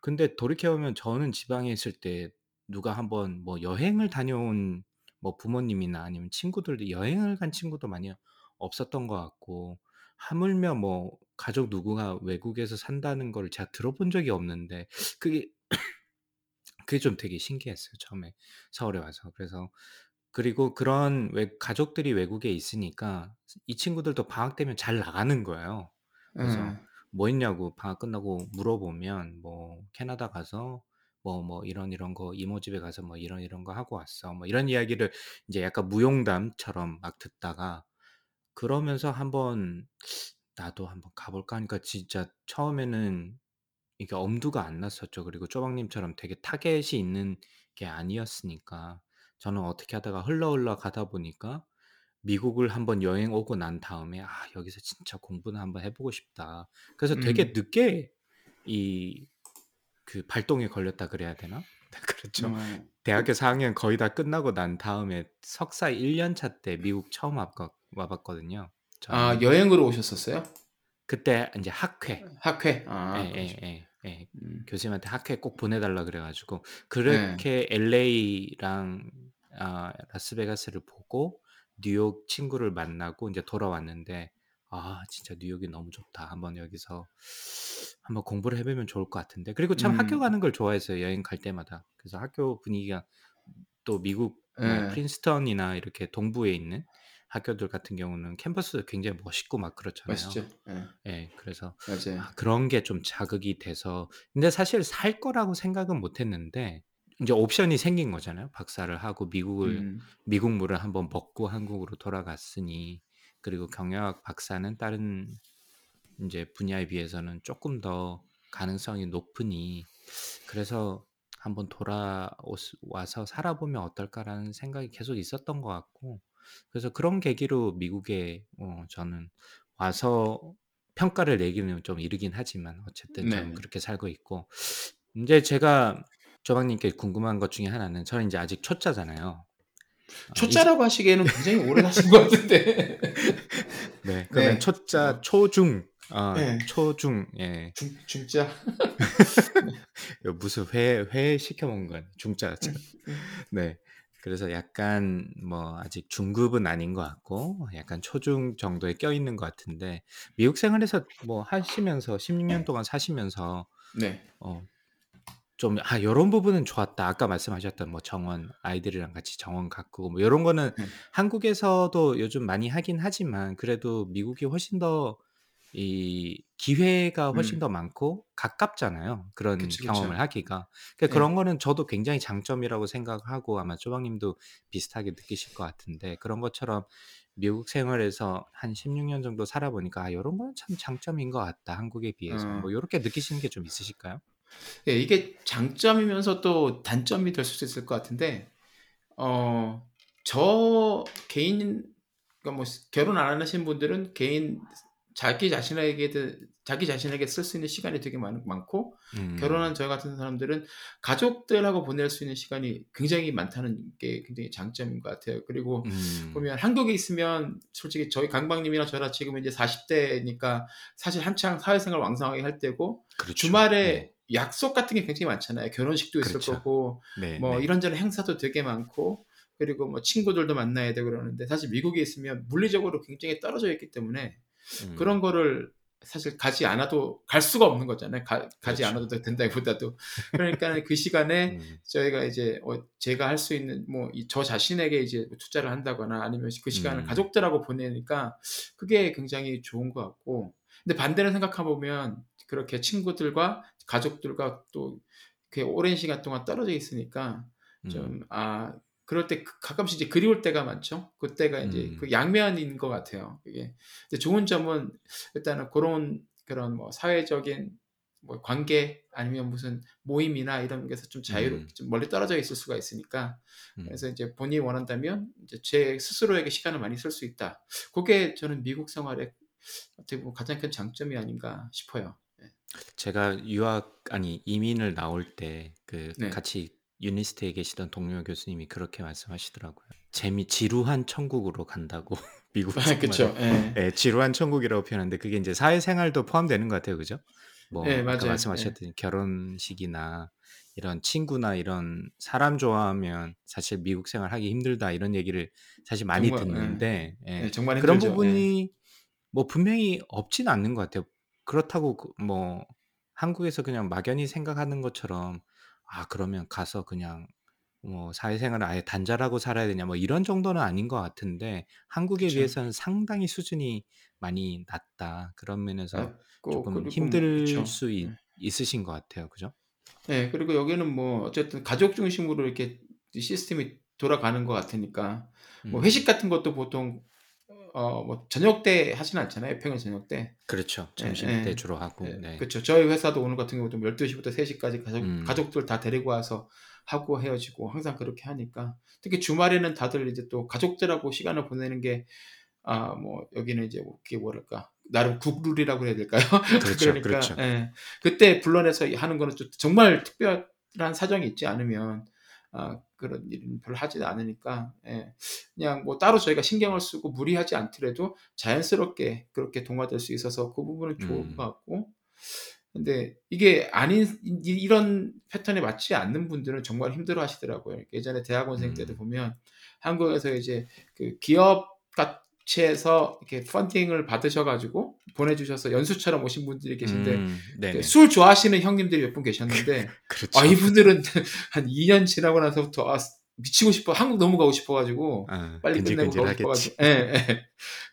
근데 돌이켜 보면 저는 지방에 있을 때 누가 한번 뭐 여행을 다녀온 뭐 부모님이나 아니면 친구들도 여행을 간 친구도 많이 없었던 것 같고 하물며 뭐 가족 누구가 외국에서 산다는 걸 제가 들어본 적이 없는데 그게 그게 좀 되게 신기했어요. 처음에 서울에 와서. 그래서 그리고 그런 외 가족들이 외국에 있으니까 이 친구들도 방학 되면 잘 나가는 거예요. 그래서 음. 뭐 했냐고 방학 끝나고 물어보면 뭐 캐나다 가서 뭐 뭐 이런 이런 거 이모 집에 가서 뭐 이런 이런 거 하고 왔어. 뭐 이런 이야기를 이제 약간 무용담처럼 막 듣다가 그러면서 한번 '나도 한번 가 볼까.' 하니까 진짜 처음에는 이게 엄두가 안 났었죠. 그리고 쪼박님처럼 되게 타겟이 있는 게 아니었으니까 저는 어떻게 하다가 흘러 흘러 가다 보니까 미국을 한번 여행 오고 난 다음에 '아 여기서 진짜 공부는 한번 해 보고 싶다.' 그래서 되게 음. 늦게 이 그 발동에 걸렸다 그래야 되나? 그렇죠. 음. 대학교 4 학년 거의 다 끝나고 난 다음에 석사 1 년차 때 미국 처음 와봤와 봤거든요. 아 저는 여행으로 오셨었어요? 그때 인제 학회 학회. 아. 예예예 예. 음. 교수님한테 학회 꼭 보내 달라 그래 가지고 네. 그렇게 LA랑 아 라스베가스를 보고 뉴욕 친구를 만나고 인제 돌아왔는데 '아 진짜 뉴욕이 너무 좋다. 한번 여기서 한번 공부를 해 보면 좋을 것 같은데.' 그리고 참 학교 음. 가는 걸 좋아했어요, 여행 갈 때마다. 그래서 학교 분위기가 또 미국 뭐 예. 프린스턴이나 이렇게 동부에 있는 학교들 같은 경우는 캠퍼스도 굉장히 멋있고 막 그렇잖아요. 멋있죠. 예. 예. 그래서 맞아요. 아 그런 게 좀 자극이 돼서 근데 사실 살 거라고 생각은 못 했는데 인제 옵션이 생긴 거잖아요. 박사를 하고 미국을 음. 미국 물을 한번 먹고 한국으로 돌아갔으니 그리고 경영학 박사는 다른 인제 분야에 비해서는 쪼끔 더 가능성이 높으니 그래서 '한번 돌아오스 와서 살아보면 어떨까.'라는 생각이 계속 있었던 것 같고 그래서 그런 계기로 미국에 어 저는 와서 평가를 내기는 좀 이르긴 하지만 어쨌든 저는 네네. 그렇게 살고 있고 인제 제가 조박님께 궁금한 것 중에 하나는 저는 인제 아직 초짜잖아요. 아 이제 초짜라고 하시기에는 굉장히 오래 사신 것 같은데. 네. 그러면 네. 초짜, 어. 초중 아 예. 초중 예. 중 중짜. 네. 무슨 회 회 시켜 먹은 거 아니에요. 중짜 음. 네. 그래서 약간 뭐 아직 중급은 아닌 것 같고 약간 초중 정도에 껴있는 것 같은데 미국 생활에서 뭐 하시면서 16년 동안 사시면서 네. 어 좀 '아 요런 부분은 좋았다.' 아까 말씀하셨던 뭐 정원 아이들이랑 같이 정원 가꾸고 뭐 요런 거는 네. 한국에서도 요즘 많이 하긴 하지만 그래도 미국이 훨씬 더 이 기회가 훨씬 음. 더 많고 가깝잖아요, 그런 그쵸, 경험을 그쵸. 하기가. 그러니까 예. 그런 거는 저도 굉장히 장점이라고 생각하고 아마 쪼박님도 비슷하게 느끼실 것 같은데 그런 것처럼 미국 생활에서 한 16년 정도 살아 보니까 '아 요런 거는 참 장점인 것 같다, 한국에 비해서.' 어. 뭐 요렇게 느끼시는 게 좀 있으실까요? 예 이게 장점이면서 또 단점이 될 수도 있을 것 같은데 어 저 개인 그러니까 뭐 결혼 안 하신 분들은 개인 자기 자신에게 자기 자신에게 쓸 수 있는 시간이 되게 많, 많고 음. 결혼한 저 같은 사람들은 가족들하고 보낼 수 있는 시간이 굉장히 많다는 게 굉장히 장점인 것 같아요. 그리고 음. 보면 한국에 있으면 솔직히 저희 강박님이나 저나 지금 이제 40대니까 사실 한창 사회생활 왕성하게 할 때고 그렇죠. 주말에 네. 약속 같은 게 굉장히 많잖아요. 결혼식도 있을 그렇죠. 거고 네, 뭐 네. 이런저런 행사도 되게 많고 그리고 뭐 친구들도 만나야 되고 그러는데 사실 미국에 있으면 물리적으로 굉장히 떨어져 있기 때문에 음. 그런 거를 사실 가지 않아도 갈 수가 없는 거잖아요. 가, 지 그렇죠. 않아도 된다기보다도 그러니까 그 시간에 음. 저희가 이제 어, 제가 할 수 있는 뭐 저 자신에게 이제 뭐 투자를 한다거나 아니면 그 시간을 음. 가족들하고 보내니까 그게 굉장히 좋은 것 같고 근데 반대로 생각해 보면 그렇게 친구들과 가족들과 또그 오랜 시간 동안 떨어져 있으니까 음. 좀아 그럴 때 그- 가끔씩 이제 그리울 때가 많죠. 그때가 이제 음. 그 양면인 것 같아요. 그게 근데 좋은 점은 일단은 그런 그런 뭐 사회적인 뭐 관계 아니면 무슨 모임이나 이런 게서 좀 자유롭 음. 좀 멀리 떨어져 있을 수가 있으니까 음. 그래서 이제 본인이 원한다면 이제 제 스스로에게 시간을 많이 쓸 수 있다. 그게 저는 미국 생활의 어떻게 보면 가장 큰 장점이 아닌가 싶어요. 네. 제가 유학 아니 이민을 나올 때 그 네. 같이 UNIST에 계시던 동료 교수님이 그렇게 말씀하시더라고요. 재미 지루한 천국으로 간다고 미국. 그쵸. 예. 네, 지루한 천국이라고 표현하는데 그게 이제 사회생활도 포함되는 것 같아요, 그죠? 뭐 네, 아까 맞아요. 말씀하셨듯이 결혼식이나 이런 친구나 이런 사람 좋아하면 사실 미국 생활 하기 힘들다 이런 얘기를 사실 많이 정말, 듣는데 예. 예, 정말 그런 힘들죠. 예. 부분이 뭐 분명히 없진 않는 것 같아요. 그렇다고 그 뭐 한국에서 그냥 막연히 생각하는 것처럼 아 그러면 가서 그냥 뭐 사회생활을 아예 단절하고 살아야 되냐 뭐 이런 정도는 아닌 것 같은데 한국에 그쵸. 비해서는 상당히 수준이 많이 낮다. 그런 면에서 낮고 조금 그리고 뭐 힘들 그쵸. 수 있, 예. 있으신 것 같아요. 그죠? 네, 그리고 여기는 뭐 어쨌든 가족 중심으로 이렇게 시스템이 돌아가는 것 같으니까 뭐 음. 회식 같은 것도 보통 어 뭐 저녁 때 하진 않잖아요. 평일 저녁 때. 그렇죠. 예, 점심 예. 때 주로 하고. 예, 네. 그렇죠. 저희 회사도 오늘 같은 경우도 12시부터 3시까지 가족, 음. 가족들 다 데리고 와서 하고 헤어지고 항상 그렇게 하니까 특히 주말에는 다들 이제 또 가족들하고 시간을 보내는 게 아 뭐 여기는 이제 뭐 그게 뭐랄까 나름 국룰이라고 해야 될까요? 그렇죠, 그러니까 그렇죠. 예, 그때 불러내서 하는 거는 좀 정말 특별한 사정이 있지 않으면 아, 그런 일은 별로 하지 않으니까 예, 그냥 뭐 따로 저희가 신경을 쓰고 무리하지 않더라도 자연스럽게 그렇게 동화될 수 있어서 그 부분은 좋은 음. 것 같고 근데 이게 아닌 이- 이런 패턴에 맞지 않는 분들은 정말 힘들어 하시더라고요. 예전에 대학원생 때도 음. 보면 한국에서 이제 그 기업 가치에서 이렇게 펀딩을 받으셔가지고 보내주셔서 연수처럼 오신 분들이 계신데 음. 술 좋아하시는 형님들이 몇 분 계셨는데 그렇죠. 아 이분들은 한 2년 지나고 나서부터 아, 미치고 싶어 한국 너무 가고 싶어가지고 아, 빨리 끝내고 가고. 싶어가지고 예, 예.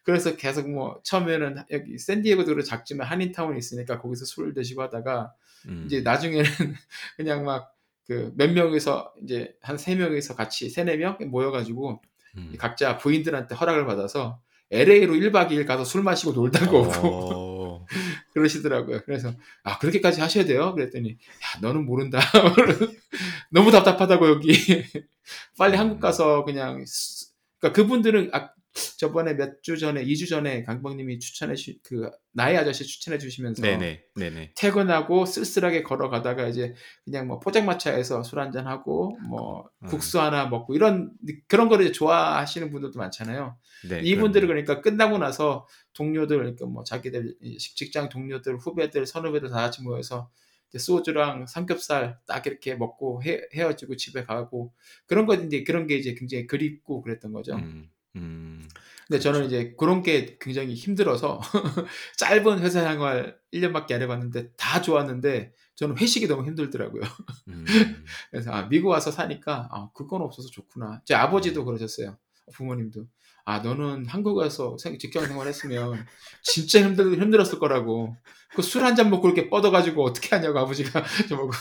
그래서 계속 뭐 처음에는 여기 샌디에고도 그렇고 작지만 한인타운이 있으니까 거기서 술을 드시고 하다가 음. 이제 나중에는 그냥 막 그 몇 명이서 이제 한 세 명이서 같이 세네 명 모여가지고 음. 각자 부인들한테 허락을 받아서 LA로 1박 2일 가서 술 마시고 놀다가 오고 어, 그러시더라고요. 그래서 아 그렇게까지 하셔야 돼요? 그랬더니 야 너는 모른다. 너무 답답하다고 여기 빨리 음. 한국 가서 그냥 스- 그러니까 그분들은 아, 저번에 몇 주 전에 2주 전에 강박님이 추천해 주 그 나의 아저씨 추천해 주시면서 네네, 네네. 퇴근하고 쓸쓸하게 걸어가다가 이제 그냥 뭐 포장마차에서 술 한잔 하고 뭐 음. 국수 하나 먹고 이런 그런 거를 좋아하시는 분들도 많잖아요. 네, 이분들은 그럼요. 그러니까 끝나고 나서 동료들 그러니까 뭐 자기들 이 직장 동료들 후배들 선후배들 다 같이 모여서 소주랑 삼겹살 딱 이렇게 먹고 헤, 헤어지고 집에 가고 그런 거 이제 그런 게 이제 굉장히 그립고 그랬던 거죠. 음, 음, 근데 저는 이제 그런 게 굉장히 힘들어서 짧은 회사 생활 1년밖에 안 해봤는데 다 좋았는데 저는 회식이 너무 힘들더라고요. 음, 그래서 아 미국 와서 사니까 아 그건 없어서 좋구나. 제 아버지도 그러셨어요. 부모님도 아 너는 한국 와서 생- 직장 생활했으면 진짜 힘들 힘들었을 거라고. 그 술 한 잔 먹고 이렇게 뻗어가지고 어떻게 하냐고 아버지가 저보고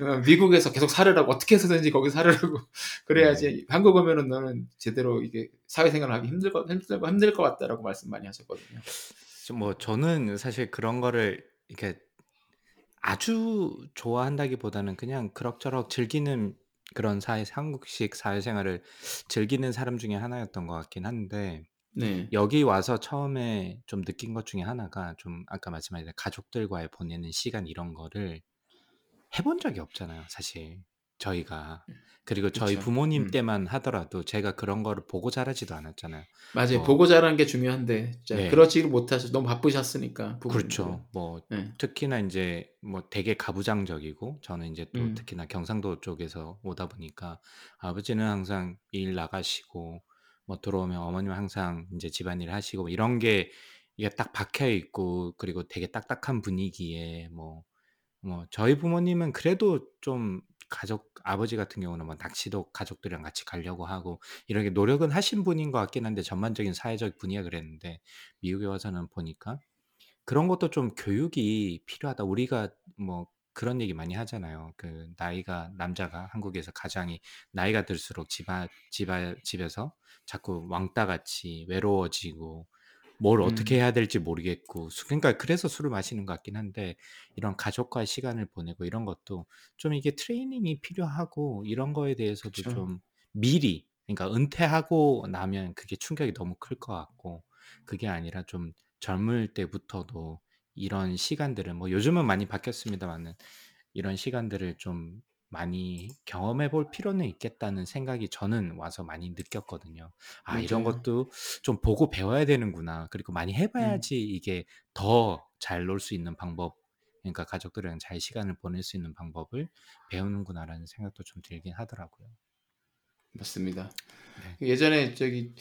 어, 미국에서 계속 살으라고 어떻게 해서든지 거기 살으라고 그래야지 한국 오면은 너는 제대로 이게 사회생활을 하기 힘들 것 힘들 것 힘들 것 같다라고 말씀 많이 하셨거든요. 좀뭐 저는 사실 그런 거를 이렇게 아주 좋아한다기보다는 그냥 그럭저럭 즐기는 그런 사회 한국식 사회생활을 즐기는 사람 중에 하나였던 것 같긴 한데 네. 여기 와서 처음에 좀 느낀 것 중에 하나가 좀 아까 말씀하신 가족들과의 보내는 시간 이런 거를 해 본 적이 없잖아요, 사실 저희가. 그리고 저희 그쵸. 부모님 음. 때만 하더라도 제가 그런 거를 보고 자라지도 않았잖아요. 맞아요. 뭐 보고 자라는 게 중요한데 진짜 네. 그러지를 못하셔 너무 바쁘셨으니까 부모님들은. 그렇죠. 뭐 네. 특히나 인제 뭐 되게 가부장적이고 저는 인제 또 음. 특히나 경상도 쪽에서 오다 보니까 아버지는 항상 일 나가시고 뭐 들어오면 어머님은 항상 인제 집안일 하시고 뭐 이런 게 이게 딱 박혀 있고 그리고 되게 딱딱한 분위기에 뭐 뭐 저희 부모님은 그래도 좀 가족 아버지 같은 경우는 뭐 낚시도 가족들이랑 같이 가려고 하고 이렇게 노력은 하신 분인 것 같긴 한데 전반적인 사회적 분위기가 그랬는데 미국에 와서는 보니까 그런 것도 좀 교육이 필요하다. 우리가 뭐 그런 얘기 많이 하잖아요. 그 나이가 남자가 한국에서 가장이 나이가 들수록 집안 집안 집에서 자꾸 왕따 같이 외로워지고 뭘 어떻게 음. 해야 될지 모르겠고 수 그러니까 그래서 술을 마시는 것 같긴 한데 이런 가족과의 시간을 보내고 이런 것도 좀 이게 트레이닝이 필요하고 이런 거에 대해서도 그쵸. 좀 미리 그러니까 은퇴하고 나면 그게 충격이 너무 클 것 같고 그게 아니라 좀 젊을 때부터도 이런 시간들을 뭐 요즘은 많이 바뀌었습니다마는 이런 시간들을 좀 많이 경험해 볼 필요는 있겠다는 생각이 저는 와서 많이 느꼈거든요. '아 이런 맞아요. 것도 좀 보고 배워야 되는구나. 그리고 많이 해 음. 봐야지 이게 더 잘 놀 수 있는 방법 그러니까 가족들이랑 잘 시간을 보낼 수 있는 방법을 배우는구나.'라는 생각도 좀 들긴 하더라고요. 맞습니다. 네. 예전에 저기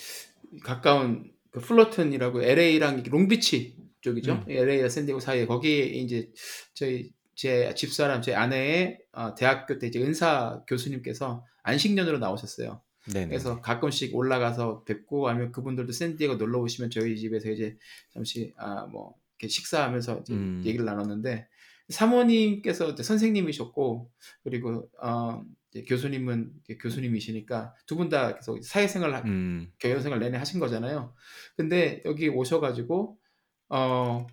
가까운 그 플러튼이라고 LA랑 롱비치 쪽이죠. 음. LA와 샌디에고 사이에 거기에 인제 저희 제 집사람 제 아내의 어 대학교 때 이제 은사 교수님께서 안식년으로 나오셨어요. 네네네. 그래서 가끔씩 올라가서 뵙고 아니면 그분들도 샌디에고 놀러 오시면 저희 집에서 이제 잠시 아뭐 이렇게 식사하면서 이제 음. 얘기를 나눴는데 사모님께서 이제 선생님이셨고 그리고 어 이제 교수님은 교수님이시니까 두 분 다 계속 사회생활 하 음. 교회생활 내내 하신 거잖아요. 근데 여기 오셔 가지고 어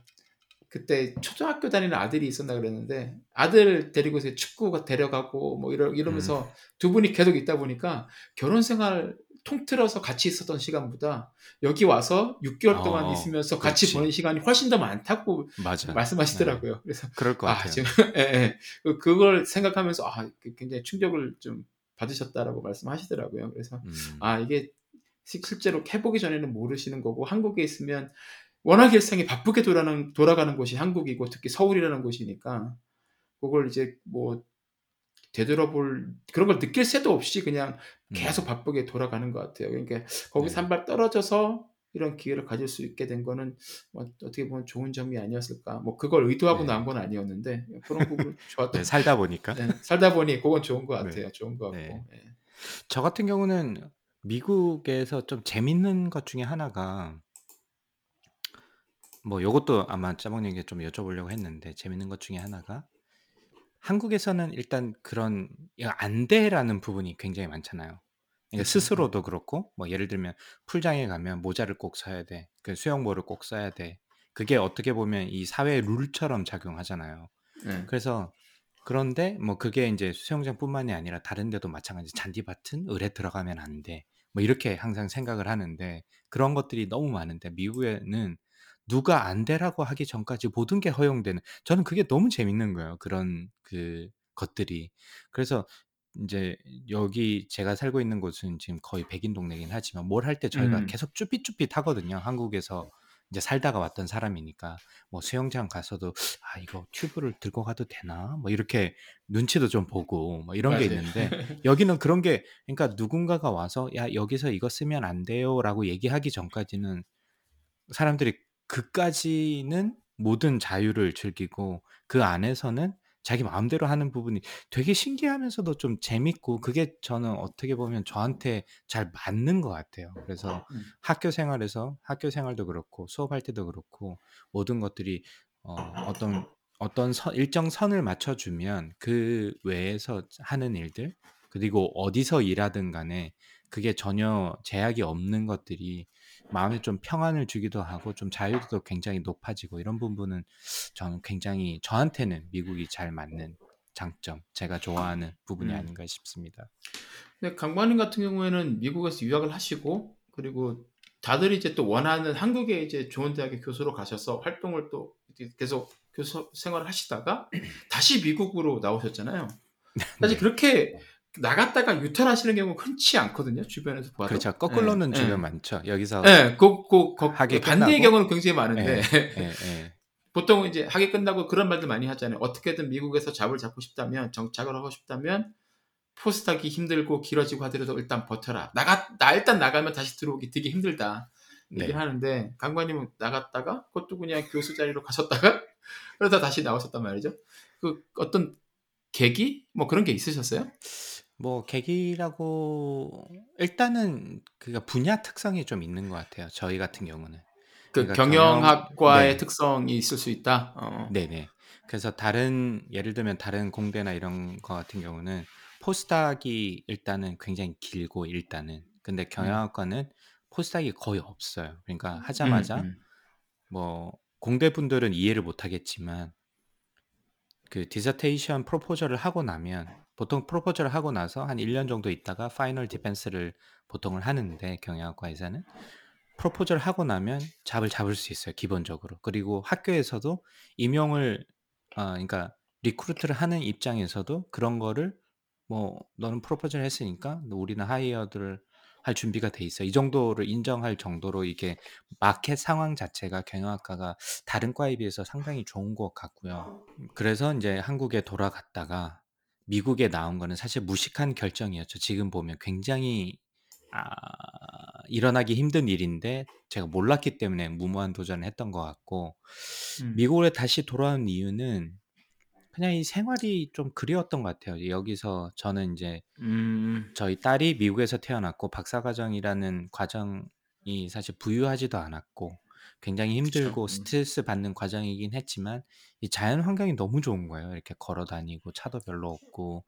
그때 초등학교 다니는 아들이 있었나 그랬는데 아들 데리고서 축구 데려가고 뭐 이러 음. 이러면서 두 분이 계속 있다 보니까 결혼 생활 통틀어서 같이 있었던 시간보다 여기 와서 6 개월 동안 어 있으면서 같이 그렇지. 보낸 시간이 훨씬 더 많다고 맞아요. 네. 말씀하시더라고요. 그래서 그럴 것 아 같아요. 지금 예 예. 그 그걸 생각하면서 아그 굉장히 충격을 좀 받으셨다라고 말씀하시더라고요. 그래서 음. 아 이게 시 실제로 해 보기 전에는 모르시는 거고 한국에 있으면 워낙 일상이 바쁘게 돌아는 돌아가는 곳이 한국이고 특히 서울이라는 곳이니까 그걸 이제 뭐 되돌아볼 그런 걸 느낄 새도 없이 그냥 계속 음. 바쁘게 돌아가는 것 같아요. 그러니까 거기서 네. 한발 떨어져서 이런 기회를 가질 수 있게 된 거는 뭐 어떻게 보면 좋은 점이 아니었을까. 뭐 그걸 의도하고 네. 나온 건 아니었는데 그런 부분 좋았던 네 살다 보니까. 네 살다 보니 그건 좋은 것 네. 같아요. 좋은 것 네. 같고. 예. 저 같은 경우는 미국에서 좀 재밌는 것 중에 하나가 뭐 요것도 아마 짜방님께 좀 여쭤보려고 했는데 재밌는 것 중에 하나가 한국에서는 일단 그런 "이거 안 돼."라는 부분이 굉장히 많잖아요. 그러니까. 스스로도 그렇고 뭐 예를 들면 풀장에 가면 모자를 꼭 써야 돼. 그 수영복을 꼭 써야 돼. 그게 어떻게 보면 이 사회의 룰처럼 작용하잖아요. 예. 그래서 그런데 뭐 그게 인제 수영장뿐만이 아니라 다른 데도 마찬가지 잔디밭은 을에 들어가면 안 돼. 뭐 이렇게 항상 생각을 하는데 그런 것들이 너무 많은데 미국에는 누가 안 돼라고 하기 전까지 모든 게 허용되는 저는 그게 너무 재밌는 거예요. 그런 그 것들이. 그래서 인제 여기 제가 살고 있는 곳은 지금 거의 백인 동네이긴 하지만 뭘 할 때 저희가 음. 계속 쭈삣쭈삣하거든요. 한국에서 이제 살다가 왔던 사람이니까. 뭐 수영장 가서도 '아 이거 튜브를 들고 가도 되나?' 뭐 이렇게 눈치도 좀 보고 뭐 이런 게 맞아요. 있는데 여기는 그런 게 그러니까 누군가가 와서 "야 여기서 이거 쓰면 안 돼요."라고 얘기하기 전까지는 사람들이 그까지는 모든 자유를 즐기고 그 안에서는 자기 마음대로 하는 부분이 되게 신기하면서도 좀 재밌고 그게 저는 어떻게 보면 저한테 잘 맞는 것 같아요. 그래서 음. 학교 생활에서 학교 생활도 그렇고 수업할 때도 그렇고 모든 것들이 어 어떤 어떤 선 일정 선을 맞춰 주면 그 외에서 하는 일들 그리고 어디서 일하든 간에 그게 전혀 제약이 없는 것들이 마음에 좀 평안을 주기도 하고 좀 자유도도 굉장히 높아지고 이런 부분은 저는 굉장히 저한테는 미국이 잘 맞는 장점, 제가 좋아하는 부분이 음. 아닌가 싶습니다. 근데 강박님 같은 경우에는 미국에서 유학을 하시고 그리고 다들 이제 또 원하는 한국에 이제 좋은 대학의 교수로 가셔서 활동을 또 계속 교수 생활을 하시다가 다시 미국으로 나오셨잖아요. 사실 네. 그렇게 나갔다가 유턴하시는 경우 흔치 않거든요. 주변에서 봐도. 그렇죠. 거꾸로는 예, 주변 예. 많죠. 여기서 예, 그, 그, 그, 반대의 끝나고? 경우는 굉장히 많은데 예, 예. 보통 이제 학위 끝나고 그런 말들 많이 하잖아요. 어떻게든 미국에서 잡을 잡고 싶다면 정착을 하고 싶다면 포스닥이 힘들고 길어지고 하더라도 일단 버텨라. 나가 나 일단 나가면 다시 들어오기 되게 힘들다. 얘기를 네. 하는데 강관님은 나갔다가 그것도 그냥 교수 자리로 가셨다가 그러다 다시 나오셨단 말이죠. 그 어떤 계기 뭐 그런 게 있으셨어요? 뭐 계기라고 일단은 그가 분야 특성이 좀 있는 것 같아요. 저희 같은 경우는. 그 그러니까 경영학과의 네. 특성이 있을 수 있다. 어. 네네. 그래서 다른 예를 들면 다른 공대나 이런 거 같은 경우는 포스닥이 일단은 굉장히 길고 일단은 근데 경영학과는 포스닥이 거의 없어요. 그러니까 하자마자 음, 음. 뭐 공대 분들은 이해를 못 하겠지만 그 dissertation proposal을 하고 나면 보통 proposal을 하고 나서 한 1년 정도 있다가 final defense를 보통을 하는데 경영학과에서는 proposal을 하고 나면 job을 잡을 수 있어요 기본적으로 그리고 학교에서도 임용을 아 그러니까 recruit를 하는 입장에서도 그런 거를 뭐 너는 proposal을 했으니까 우리는 hire들을 할 준비가 돼 있어 이 정도를 인정할 정도로 이게 마켓 상황 자체가 경영학과가 다른 과에 비해서 상당히 좋은 것 같고요. 그래서 이제 한국에 돌아갔다가 미국에 나온 거는 사실 무식한 결정이었죠. 지금 보면 굉장히 아, 일어나기 힘든 일인데 제가 몰랐기 때문에 무모한 도전을 했던 것 같고 음. 미국에 다시 돌아온 이유는 그냥 이 생활이 좀 그리웠던 것 같아요. 여기서 저는 이제 음. 저희 딸이 미국에서 태어났고 박사과정이라는 과정이 사실 부유하지도 않았고 굉장히 힘들고 그쵸. 음. 스트레스 받는 과정이긴 했지만 이 자연 환경이 너무 좋은 거예요. 이렇게 걸어 다니고 차도 별로 없고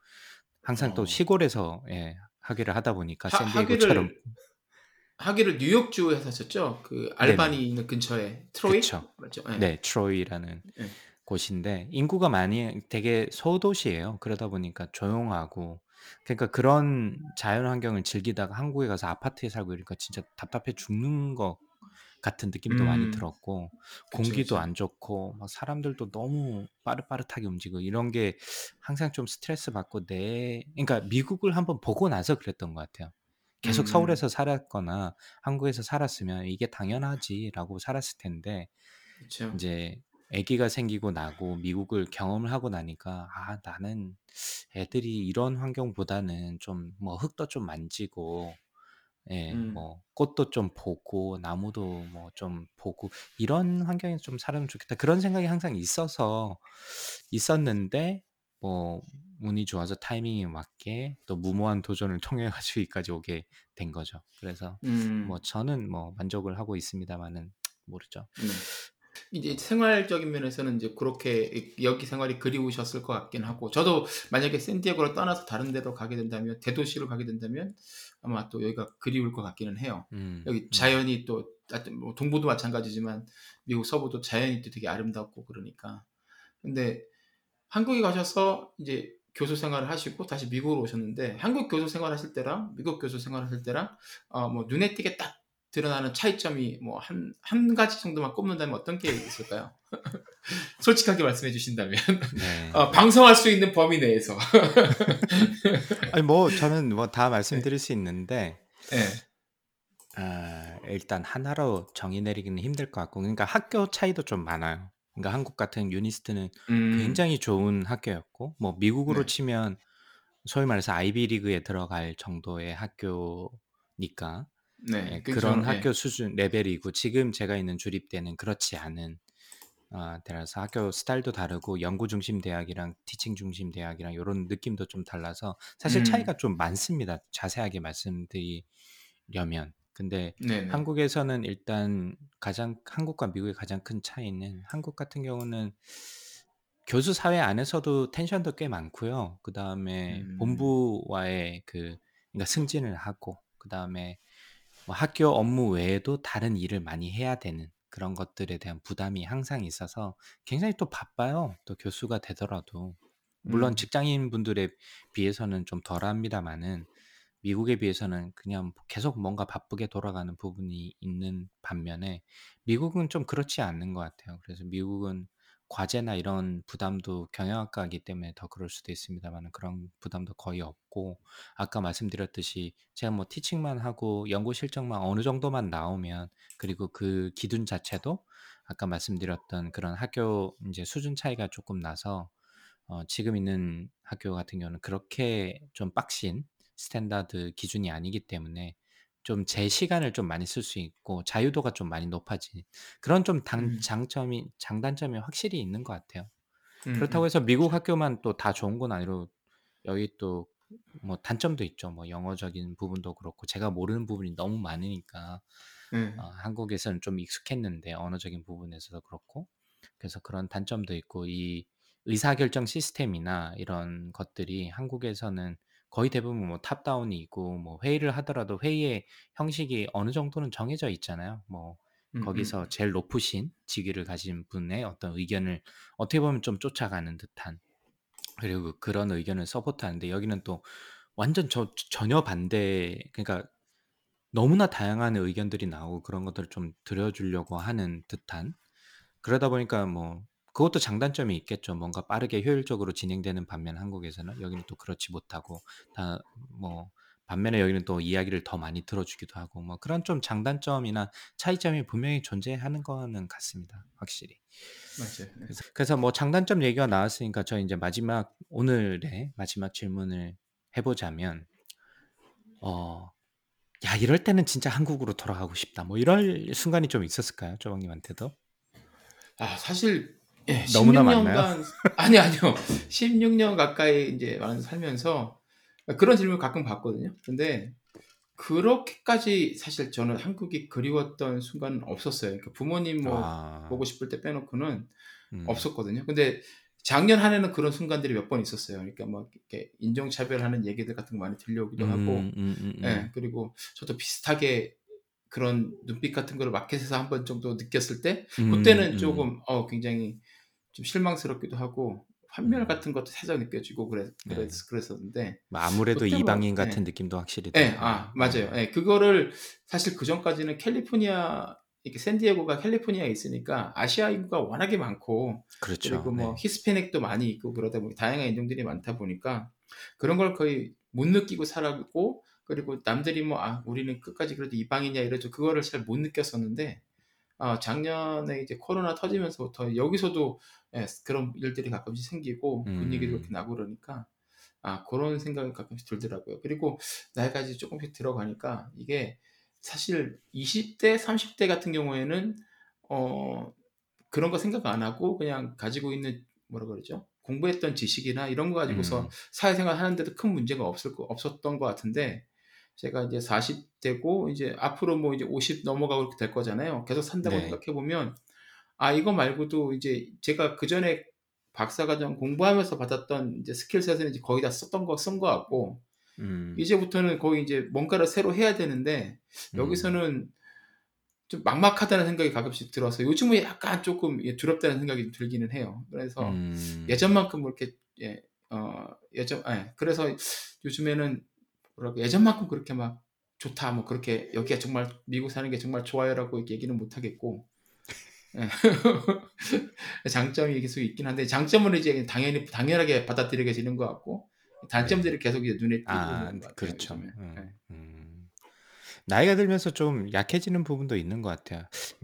항상 또 어. 시골에서 예, 학위를 하다 보니까 하, 샌디에고처럼 학위를 하기를 뉴욕 주에서 하셨죠? 그 알바니 있는 근처에 트로이 그쵸. 맞죠? 네. 네, 트로이라는 네. 곳인데 인구가 많이 되게 소도시예요. 그러다 보니까 조용하고 그러니까 그런 자연 환경을 즐기다가 한국에 가서 아파트에 살고 이러니까 진짜 답답해 죽는 것 같은 느낌도 많이 음. 들었고 그쵸, 공기도 그쵸. 안 좋고 막 사람들도 너무 빠릇빠릇하게 움직이고 이런 게 항상 좀 스트레스 받고 내 그러니까 미국을 한번 보고 나서 그랬던 것 같아요. 계속 음. 서울에서 살았거나 한국에서 살았으면 이게 당연하지라고 살았을 텐데 그렇죠. 이제 아기가 생기고 나고 미국을 경험을 하고 나니까 아 나는 애들이 이런 환경보다는 좀 뭐 흙도 좀 만지고 예, 음. 뭐 꽃도 좀 보고 나무도 뭐 좀 보고 이런 환경에서 좀 살으면 좋겠다. 그런 생각이 항상 있어서 있었는데 뭐 운이 좋아서 타이밍에 맞게 또 무모한 도전을 통해 가지고 여기까지 오게 된 거죠. 그래서 음. 뭐 저는 뭐 만족을 하고 있습니다만은 모르죠. 네. 이제 생활적인 면에서는 이제 그렇게 여기 생활이 그리우셨을 것 같긴 하고 저도 만약에 샌디에고를 떠나서 다른 데로 가게 된다면 대도시로 가게 된다면 아마 또 여기가 그리울 것 같기는 해요. 음, 여기 음. 자연이 또 하여튼 뭐 동부도 마찬가지지만 미국 서부도 자연이 또 되게 아름답고 그러니까 근데 한국에 가셔서 이제 교수 생활을 하시고 다시 미국으로 오셨는데 한국 교수 생활하실 때랑 미국 교수 생활하실 때랑 어 뭐 눈에 띄게 딱 드러나는 차이점이 뭐 한 한 가지 정도만 꼽는다면 어떤 게 있을까요? 솔직하게 말씀해 주신다면 네. 어, 방송할 수 있는 범위 내에서 아니 뭐 저는 뭐 다 말씀드릴 수 있는데 네. 아, 일단 하나로 정의 내리기는 힘들 것 같고 그러니까 학교 차이도 좀 많아요. 그러니까 한국 같은 유니스트는 음, 굉장히 좋은 학교였고 뭐 미국으로 네. 치면 소위 말해서 아이비리그에 들어갈 정도의 학교니까 네, 예, 그 그런 예. 학교 수준 레벨이고 지금 제가 있는 주립대는 그렇지 않은 아, 대라서 학교 스타일도 다르고 연구 중심 대학이랑 티칭 중심 대학이랑 이런 느낌도 좀 달라서 사실 음. 차이가 좀 많습니다. 자세하게 말씀드리려면. 근데 네네. 한국에서는 일단 가장 한국과 미국의 가장 큰 차이는 한국 같은 경우는 교수 사회 안에서도 텐션도 꽤 많고요. 그 다음에 음. 본부와의 그 그러니까 승진을 하고 그 다음에 뭐 학교 업무 외에도 다른 일을 많이 해야 되는 그런 것들에 대한 부담이 항상 있어서 굉장히 또 바빠요. 또 교수가 되더라도 물론 음. 직장인 분들에 비해서는 좀 덜합니다만은 미국에 비해서는 그냥 계속 뭔가 바쁘게 돌아가는 부분이 있는 반면에 미국은 좀 그렇지 않는 것 같아요. 그래서 미국은 과제나 이런 부담도 경영학과이기 때문에 더 그럴 수도 있습니다만 그런 부담도 거의 없고 아까 말씀드렸듯이 제가 뭐 티칭만 하고 연구 실적만 어느 정도만 나오면 그리고 그 기준 자체도 아까 말씀드렸던 그런 학교 이제 수준 차이가 조금 나서 어, 지금 있는 학교 같은 경우는 그렇게 좀 빡신 standard 기준이 아니기 때문에 좀 제 시간을 좀 많이 쓸 수 있고 자유도가 좀 많이 높아진 그런 좀 당, 음, 장점이 장단점이 확실히 있는 것 같아요. 음, 그렇다고 음, 해서 미국. 학교만 또 다 좋은 건 아니고 여기 또 뭐 단점도 있죠. 뭐 영어적인 부분도 그렇고 제가 모르는 부분이 너무 많으니까 예, 어, 한국에서는 좀 익숙했는데 언어적인 부분에서도 그렇고 그래서 그런 단점도 있고 이 의사결정 시스템이나 이런 것들이 한국에서는 거의 대부분 뭐 탑다운이고 뭐 회의를 하더라도 회의의 형식이 어느 정도는 정해져 있잖아요. 뭐 음, 거기서 음, 제일 높으신 직위를 가진 분의 어떤 의견을 어떻게 보면 좀 쫓아가는 듯한 그리고 그런 의견을 서포트하는데 여기는 또 완전 저 전혀 반대 그러니까 너무나 다양한 의견들이 나오고 그런 것들을 좀 들어주려고 하는 듯한 그러다 보니까 뭐 그것도 장단점이 있겠죠. 뭔가 빠르게 효율적으로 진행되는 반면 한국에서는 여기는 또 그렇지 못하고 다 뭐 반면에 여기는 또 이야기를 더 많이 들어주기도 하고 뭐 그런 좀 장단점이나 차이점이 분명히 존재하는 거는 같습니다. 확실히. 맞아요. 예. 그래서, 그래서 뭐 장단점 얘기가 나왔으니까 저 이제 마지막 오늘의 마지막 질문을 해보자면 어. 야 이럴 때는 진짜 한국으로 돌아가고 싶다. 뭐 이럴 순간이 좀 있었을까요? 조방님한테도? 아 사실 예, 너무나 많나요? 16년간 아니 아니요 16년 가까이 이제 많은 살면서 그런 질문 을 가끔 받거든요. 근데 그렇게까지 사실 저는 한국이 그리웠던 순간은 없었어요. 그러니까 부모님 뭐 아, 보고 싶을 때 빼놓고는 음, 없었거든요. 근데 작년 한 해는 그런 순간들이 몇 번 있었어요. 그러니까 뭐 이렇게 인종차별하는 얘기들 같은 거 많이 들려오기도 하고, 음, 음, 음, 예 음. 그리고 저도 비슷하게 그런 눈빛 같은 거를 마켓에서 한 번 정도 느꼈을 때 음, 그때는 음. 조금 어 굉장히 좀 실망스럽기도 하고 환멸 음. 같은 것도 살짝 느껴지고 그래 네. 그랬 그랬었는데 뭐 아무래도 그때 뭐 이방인 예. 같은 느낌도 확실히 예, 들고. 아 맞아요. 예, 그거를 사실 그 전까지는 캘리포니아 이렇게 샌디에고가 캘리포니아에 있으니까 아시아 인구가 워낙에 많고 그렇죠. 그리고 뭐 네. 히스패닉도 많이 있고 그러다 보니 다양한 인종들이 많다 보니까 그런 걸 거의 못 느끼고 살았고 그리고 남들이 뭐 아 우리는 끝까지 그래도 이방이냐 이러죠 그거를 잘 못 느꼈었는데 아 작년에 이제 코로나 터지면서부터 여기서도 예, 그런 일들이 가끔씩 생기고 분위기도 그렇게 음, 나고 그러니까 아 그런 생각이 가끔씩 들더라고요. 그리고 나이가 이제 조금씩 들어가니까 이게 사실 20대, 30대 같은 경우에는 어 그런 거 생각 안 하고 그냥 가지고 있는 뭐라 그러죠? 공부했던 지식이나 이런 거 가지고서 음, 사회생활 하는데도 큰 문제가 없을 거, 없었던 것 같은데 제가 이제 40대고 이제 앞으로 뭐 이제 50 넘어가고 이렇게 될 거잖아요. 계속 산다고 네. 생각해 보면 아 이거 말고도 이제 제가 그 전에 박사과정 공부하면서 받았던 이제 스킬셋은 이제 거의 다 썼던 거 쓴 거 같고 음, 이제부터는 거의 이제 뭔가를 새로 해야 되는데 음, 여기서는 좀 막막하다는 생각이 가끔씩 들어서 요즘은 약간 조금 예, 두렵다는 생각이 좀 들기는 해요. 그래서 음, 예전만큼 그렇게 예, 어, 예전 예, 그래서 요즘에는 뭐라고 예전만큼 그렇게 막 좋다 뭐 그렇게 여기가 정말 미국 사는 게 정말 좋아요라고 이렇게 얘기는 못 하겠고 예. 장점이 계속 있긴 한데 장점은 이제 당연히 당연하게 받아들이게 되는 것 같고 단점들이 계속 이제 눈에 띄고 아, 것 같아요. 그렇죠. 음, 예. 음. 나이가 들면서 좀 약해지는 부분도 있는 것 같아요.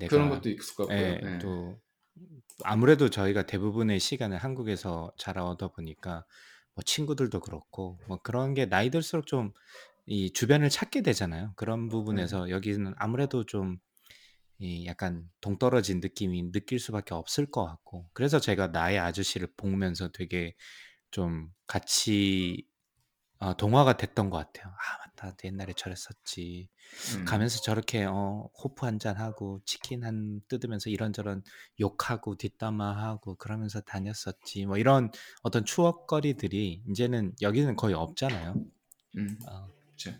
그런 내가 것도 있을 것 같고요. 예, 예. 또 아무래도 저희가 대부분의 시간을 한국에서 자라오다 보니까 뭐 친구들도 그렇고 뭐 그런 게 나이 들수록 좀 이 주변을 찾게 되잖아요. 그런 예. 부분에서 여기는 아무래도 좀 이 약간 동떨어진 느낌이 느낄 수밖에 없을 것 같고 그래서 제가 나의 아저씨를 보면서 되게 좀 같이 어, 동화가 됐던 것 같아요. 아 맞다 옛날에 저랬었지. 음. 가면서 저렇게 어, 호프 한 잔 하고 치킨 한 뜯으면서 이런저런 욕하고 뒷담화하고 그러면서 다녔었지. 뭐 이런 어떤 추억거리들이 이제는 여기는 거의 없잖아요. 음. 어, 그렇죠.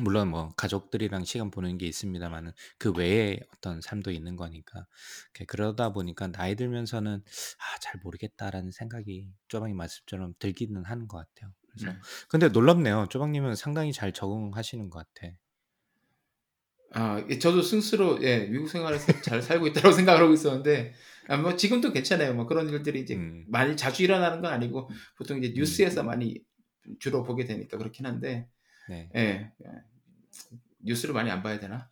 물론 뭐 가족들이랑 시간 보내는 게 있습니다만은 그 외에 어떤 삶도 있는 거니까 이렇게 그러다 보니까 나이 들면서는 아 잘 모르겠다라는 생각이 쪼방이 말씀처럼 들기는 하는 것 같아요. 그래서 음. 근데 놀랍네요. 쪼박님은 상당히 잘 적응하시는 것 같아. 아, 예, 저도 스스로 예, 미국 생활에서 잘 살고 있다고 생각을 하고 있었는데 아, 뭐 지금도 괜찮아요. 뭐 그런 일들이 이제 음. 많이 자주 일어나는 건 아니고 보통 이제 음. 뉴스에서 많이 주로 보게 되니까 그렇긴 한데 네. 예, 예. 뉴스를 많이 안 봐야 되나?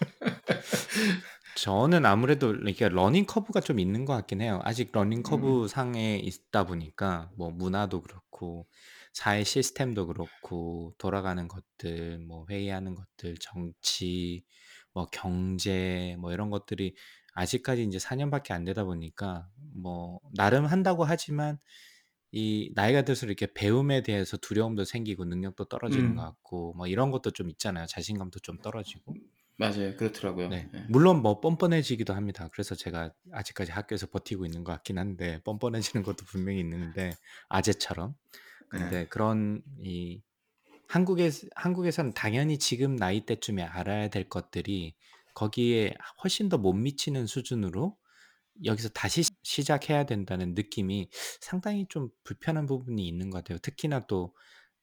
저는 아무래도 이렇게 learning curve가 좀 있는 것 같긴 해요. 아직 learning curve 음. 상에 있다 보니까 뭐 문화도 그렇고 사회 시스템도 그렇고 돌아가는 것들, 뭐 회의하는 것들, 정치, 뭐 경제 뭐 이런 것들이 아직까지 이제 4년밖에 안 되다 보니까 뭐 나름 한다고 하지만 이 나이가 들수록 이렇게 배움에 대해서 두려움도 생기고 능력도 떨어지는 것 음. 같고 뭐 이런 것도 좀 있잖아요. 자신감도 좀 떨어지고. 맞아요. 그렇더라고요. 네. 예. 물론 뭐 뻔뻔해지기도 합니다. 그래서 제가 아직까지 학교에서 버티고 있는 것 같긴 한데 뻔뻔해지는 것도 분명히 있는데 아재처럼. 근데 예. 그런 이 한국에 한국에서는 당연히 지금 나이 때쯤에 알아야 될 것들이 거기에 훨씬 더 못 미치는 수준으로 여기서 다시 시 시작해야 된다는 느낌이 상당히 좀 불편한 부분이 있는 것 같아요. 특히나 또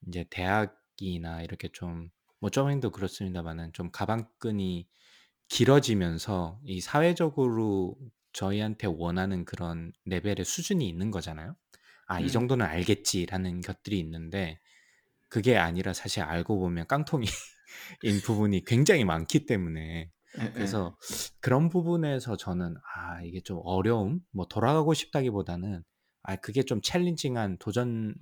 인제 대학이나 이렇게 좀뭐 쪼박님도 그렇습니다마는 좀 가방끈이 길어지면서 이 사회적으로 저희한테 원하는 그런 레벨의 수준이 있는 거잖아요. '아 이 음. 정도는 알겠지.'라는 것들이 있는데 그게 아니라 사실 알고 보면 깡통이 인 부분이 굉장히 많기 때문에. 그래서 그런 부분에서 저는 아 이게 좀 어려움 뭐 돌아가고 싶다기보다는 아 그게 좀 챌린징한 도전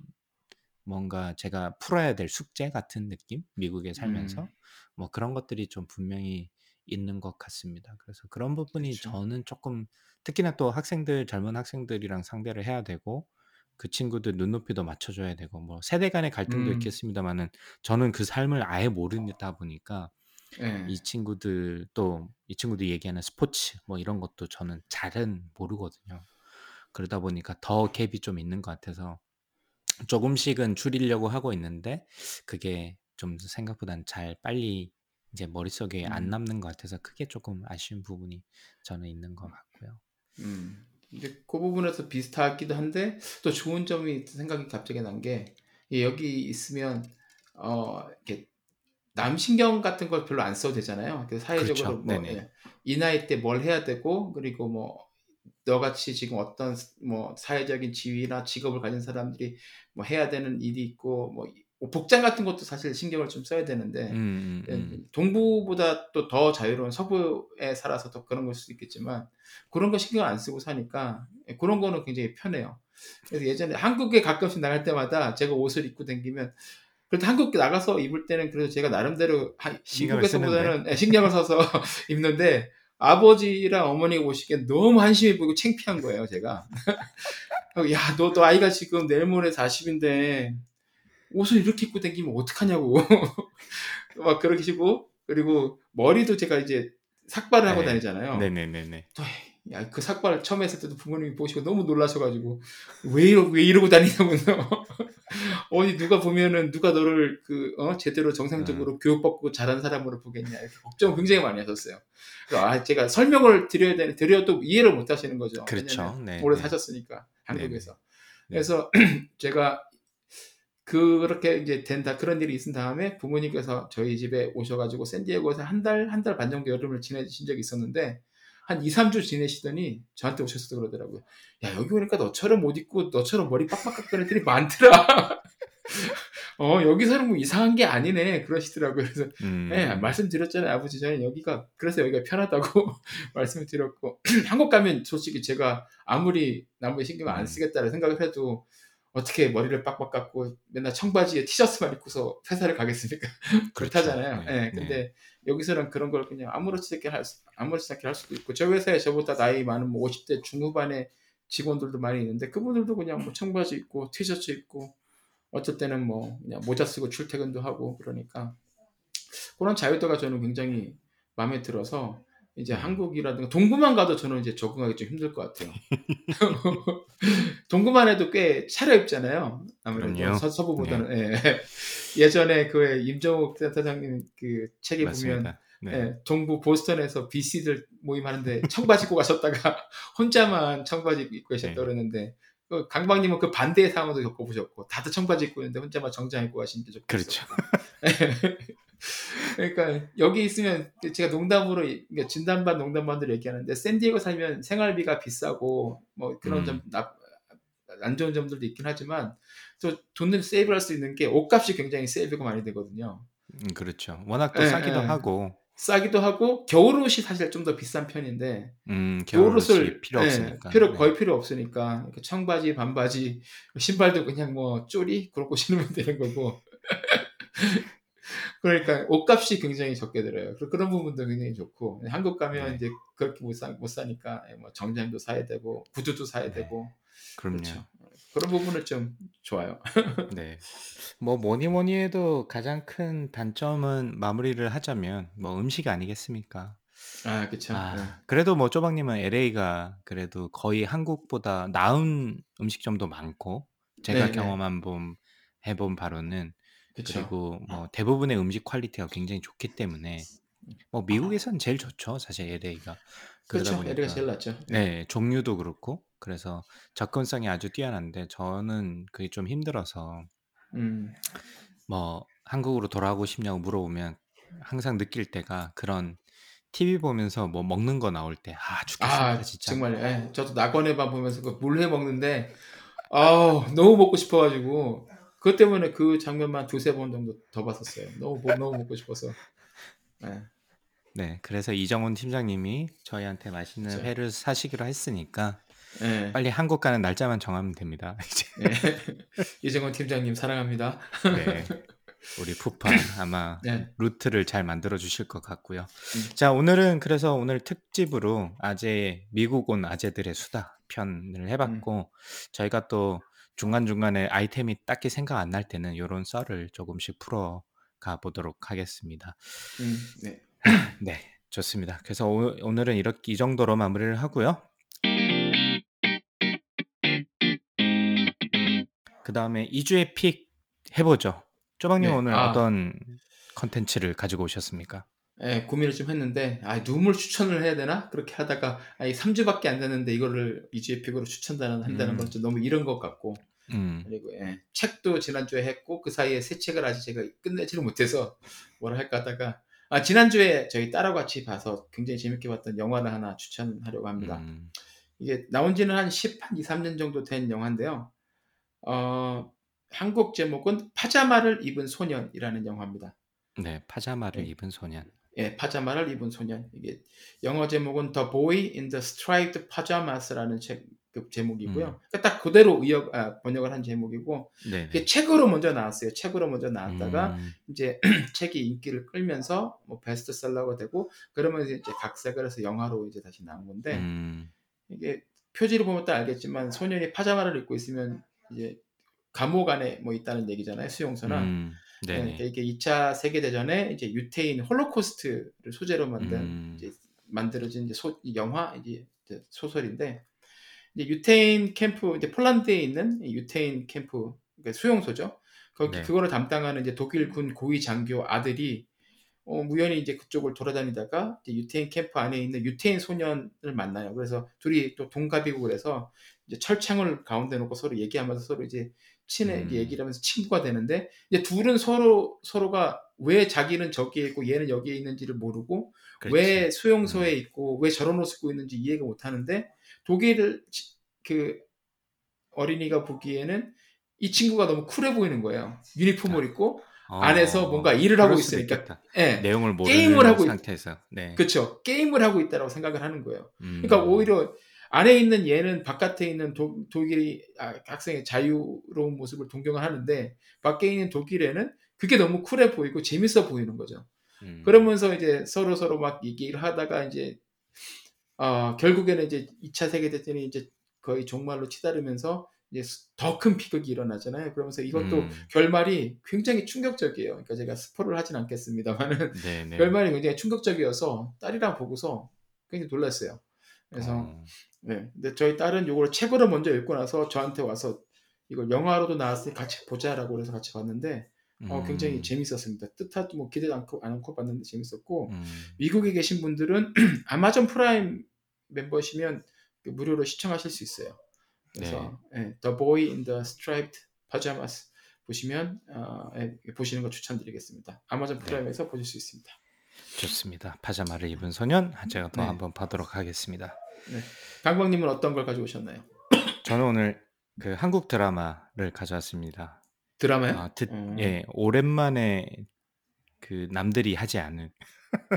뭔가 제가 풀어야 될 숙제 같은 느낌? 미국에 살면서 음. 뭐 그런 것들이 좀 분명히 있는 것 같습니다. 그래서 그런 부분이 그쵸. 저는 쪼끔 특히나 또 학생들 젊은 학생들이랑 상대를 해야 되고 그 친구들 눈높이도 맞춰 줘야 되고 뭐 세대 간의 갈등도 음. 있겠습니다마는 저는 그 삶을 아예 모르다 보니까 예. 이 친구들 또 이 친구들이 얘기하는 스포츠 뭐 이런 것도 저는 잘은 모르거든요. 그러다 보니까 더 갭이 좀 있는 것 같아서 조금씩은 줄이려고 하고 있는데 그게 좀 생각보다는 잘 빨리 이제 머릿속에 안 음. 남는 것 같아서 그게 쪼끔 아쉬운 부분이 저는 있는 것 같고요. 음. 근데 그 부분에서 비슷하기도 한데 또 좋은 점이 생각이 갑자기 난게이 여기 있으면 어 이렇게 남 신경 같은 걸 별로 안 써도 되잖아요. 그 사회적으로 그렇죠. 뭐 네네. 예. 이 나이 때 뭘 해야 되고 그리고 뭐 너같이 지금 어떤 스뭐 사회적인 지위나 직업을 가진 사람들이 뭐 해야 되는 일이 있고 뭐이뭐 복장 같은 것도 사실 신경을 좀 써야 되는데 예 음음음. 동부보다 또 더 자유로운 서부에 살아서 더 그런 걸 수도 있겠지만 고런 거 신경 안 쓰고 사니까 예 고런 거는 굉장히 편해요. 그래서 예전에 한국에 가끔씩 나갈 때마다 제가 옷을 입고 다니면 그래도 한국 나가서 입을 때는 그래도 제가 나름대로. 미국에서보다는 예 신경을 써서 입는데 아버지랑 어머니가 보시기엔 너무 한심해 보이고 창피한 거예요 제가. 어 "야 너 너 아이가 지금 내일 모레 40 인데 옷을 이렇게 입고 다니면 어떡하냐."고 막 그러시고 그리고 머리도 제가 이제 삭발을 하고 네. 다니잖아요. 네네네네. 또 야 그 삭발 처음 했을 때도 부모님이 보시고 너무 놀라셔 가지고 "왜 이러 왜 이러고 다니냐."면서 "어디 누가 보면은 누가 너를 그 어 제대로 정상적으로 음. 교육받고 자란 사람으로 보겠냐." 이렇게 걱정을 굉장히 많이 하셨어요. 아 제가 설명을 드려야 되는 드려도 이해를 못 하시는 거죠. 그렇죠. 네 오래 네. 사셨으니까. 한국에서. 네. 그래서 제가 그렇게 이제 된다 그런 일이 있은 다음에 부모님께서 저희 집에 오셔 가지고 샌디에고에서 1 달, 1달반 정도 여름을 지내신 적이 있었는데 한 2-3주 지내시더니 저한테 오셔서 그러더라고요. "야 여기 오니까 너처럼 옷 입고 너처럼 머리 빡빡 깎은 애들이 많더라." "어 여기서는 뭐 이상한 게 아니네." 그러시더라고요. 그래서 예 음. 말씀드렸잖아요. "아버지 저는 여기가 그래서 여기가 편하다."고 말씀을 드렸고 한국 가면 솔직히 제가 아무리 남의 신경 안 음. 쓰겠다는 생각을 해도 어떻게 머리를 빡빡 깎고 맨날 청바지에 티셔츠만 입고서 회사를 가겠습니까? 그렇죠. 못하잖아요. 네. 예. 네. 근데 여기서는 그런 걸 그냥 아무렇지 않게 할 수 아무렇지 않게 할 수도 있고 저희 회사에 저보다 나이 많은 뭐 50대 중후반의 직원들도 많이 있는데 그분들도 그냥 뭐 청바지 입고 티셔츠 입고 어쩔 때는 뭐 그냥 모자 쓰고 출퇴근도 하고 그러니까 고런 자유도가 저는 굉장히 마음에 들어서 이제 네. 한국이라든가 동부만 가도 저는 이제 적응하기 좀 힘들 것 같아요. 동부만 해도 꽤 차려입잖아요. 아무래도. 서 네. 서부보다는. 예. 예전에 그왜 임종욱 센터장님 그 책에 보면 맞습니다. 네. 예 동부 보스턴에서 BC들 모임하는데 청바지 입고 가셨다가 혼자만 청바지 입고 네. 계셨다 그러는데 그 강박님은 그 반대의 상황도 겪어보셨고 다들 청바지 입고 있는데 혼자만 정장 입고 가신 적도 그렇죠. 그러니까 여기 있으면 제가 농담으로 그러니까 진단반 농담반들 얘기하는데 샌디에고 살면 생활비가 비싸고 뭐 그런 음. 점안 좋은 점들도 있긴 하지만 또 돈을 세이브할 수 있는 게 옷값이 굉장히 세이브가 많이 되거든요. 음, 그렇죠. 워낙 또 예, 싸기도 예. 하고, 싸기도 하고 겨울 옷이 사실 좀 더 비싼 편인데 음, 겨울 겨울옷이 옷을 필요 예, 없으니까. 필요 네. 거의 필요 없으니까 청바지 반바지 신발도 그냥 뭐 쪼리 그렇고 신으면 되는 거고 그러니까 옷값이 굉장히 적게 들어요. 그런 부분도 굉장히 좋고 한국 가면 네. 이제 그렇게 못, 사, 못 사니까 뭐 정장도 사야 되고 구두도 사야 네. 되고 그럼요. 그렇죠. 그런 부분은 좀 좋아요. 네. 뭐 뭐니 뭐니 해도 가장 큰 단점은 마무리를 하자면 뭐 음식 아니겠습니까? 아 그렇죠. 네. 아, 그래도 뭐 쪼박님은 LA가 그래도 거의 한국보다 나은 음식점도 많고 제가 네, 네. 경험한 본 해본 바로는 그렇죠. 그리고 뭐 대부분의 음식 quality가 굉장히 좋기 때문에 뭐 미국에선 제일 좋죠 사실 LA가 그러다 그렇죠. LA가 보니까 제일 낫죠. 네 종류도 그렇고 그래서 접근성이 아주 뛰어난데 저는 그게 좀 힘들어서 음. 뭐 한국으로 돌아가고 싶냐고 물어보면 항상 느낄 때가 그런 TV 보면서 뭐 먹는 거 나올 때 아 죽겠습니다 아 진짜 정말 예. 저도 낙원의 밤 보면서 그 물회 먹는데 아우 너무 먹고 싶어 가지고 그것 때문에 그 장면만 두세 번 정도 더 봤었어요. 너무 먹- 너무 먹고 싶어서. 예. 네 그래서 이정훈 팀장님이 저희한테 맛있는 그렇죠. 회를 사시기로 했으니까 예. 빨리 한국 가는 날짜만 정하면 됩니다 이제 예. 이정원 팀장님 사랑합니다. 네 우리 푸파 아마 네. 루트를 잘 만들어 주실 것 같고요 음. 자 오늘은 그래서 오늘 특집으로 아재 미국 온 아재들의 수다 편을 음. 해봤고 저희가 또 중간중간에 아이템이 딱히 생각 안 날 때는 이런 썰을 조금씩 풀어 가 보도록 하겠습니다. 음. 네. 네, 좋습니다. 그래서 오, 오늘은 이렇게 이 정도로 마무리를 하고요. 그 다음에 이주의 pick 해보죠. 쪼박님 네. 오늘 아. 어떤 컨텐츠를 가지고 오셨습니까? 예, 고민을 좀 했는데 아 Noom을 추천을 해야 되나 그렇게 하다가 아직 3주밖에 안 됐는데 이거를 이주의 pick으로 추천한다는 한다는 음. 건좀 너무 이런 것 같고 음, 그리고 예, 책도 지난주에 했고 그 사이에 새 책을 아직 제가 끝내지를 못해서 뭐라 할까 하다가 아 지난주에 저희 딸하고 같이 봐서 굉장히 재밌게 봤던 영화를 하나 추천하려고 합니다. 음, 이게 나온 지는 한 10, 한 2, 3년 정도 된 영화인데요. 어, 한국 제목은 파자마를 입은 소년이라는 영화입니다. 네, 파자마를 네. 입은 소년. 예, 파자마를 입은 소년. 이게 영어 제목은 The Boy in the Striped Pajamas라는 책, 그 제목이고요. 음. 그러니까 딱 그대로 의역, 아, 번역을 한 제목이고 네, 이게 책으로 먼저 나왔어요. 책으로 먼저 음. 나왔다가 이제 책이 인기를 끌면서 뭐 베스트셀러가 되고 그러면 이제 각색을 해서 영화로 이제 다시 나온 건데 음, 이게 표지를 보면 딱 알겠지만 소년이 파자마를 입고 있으면 이제 감옥 안에 뭐 있다는 얘기잖아요. 수용소나. 음, 네. 이게 2차 세계 대전에 이제 유태인 홀로코스트를 소재로 만든 음. 이제 만들어진 이제 소, 이 영화 이제 소설인데 이제 유태인 캠프 이제 폴란드에 있는 이 유태인 캠프 그러니까 수용소죠. 거기 네. 그거를 담당하는 이제 독일 군 고위 장교 아들이 어, 우연히 이제 그쪽을 돌아다니다가 이제 유태인 캠프 안에 있는 유태인 소년을 만나요. 그래서 둘이 또 동갑이고 그래서 이제 철창을 가운데 놓고 서로 얘기하면서 서로 이제 친해 음. 얘기를 하면서 친구가 되는데 이제 둘은 서로 서로가 왜 자기는 저기에 있고 얘는 여기에 있는지를 모르고 그렇지. 왜 수용소에 있고 왜 저런 옷을 입고 있는지 이해가 못 하는데 독일 치- 그 어린이가 보기에는 이 친구가 너무 쿨해 보이는 거예요. 유니폼을 입고 어, 안에서 뭔가 일을 하고 있으니까. 예. 내용을 모르는 게임을 하고 있- 상태에서. 네. 그렇죠. 게임을 하고 있다라고 생각을 하는 거예요. 음. 그러니까 오히려 안에 있는 얘는 바깥에 있는 독, 독일 아, 학생의 자유로운 모습을 동경을 하는데 밖에 있는 독일에는 그게 너무 쿨해 보이고 재밌어 보이는 거죠. 음. 그러면서 이제 서로 서로 막 얘기를 하다가 이제 어, 결국에는 이제 2차 세계 대전이 이제 거의 종말로 치달으면서 이제 더 큰 비극이 일어나잖아요. 그러면서 이것도 음. 결말이 굉장히 충격적이에요. 그러니까 제가 스포를 하진 않겠습니다만은 네네. 결말이 굉장히 충격적이어서 딸이랑 보고서 굉장히 놀랐어요. 그래서 어, 네. 근데 저희 딸은 이걸 책으로 먼저 읽고 나서 저한테 와서 이걸 영화로도 나왔으니 같이 보자라고 그래서 같이 봤는데 어, 굉장히 음. 재밌었습니다. 뜻하도 뭐 기대도 않고 안 않고 봤는데 재밌었고 음. 미국에 계신 분들은 아마존 프라임 멤버시면 그 무료로 시청하실 수 있어요. 그래서 예, The Boy in the Striped Pajamas 보시면 어, 예, 보시는 거 추천드리겠습니다. 아마존 네. 프라임에서 보실 수 있습니다. 좋습니다. 파자마를 입은 소년 제가 또 네. 한번 봐도록 하겠습니다. 강광님은 어떤 걸 가져오셨나요? 저는 오늘 그 한국 드라마를 가져왔습니다. 드라마요? 아, 듣- 어. 예, 오랜만에 그 남들이 하지 않은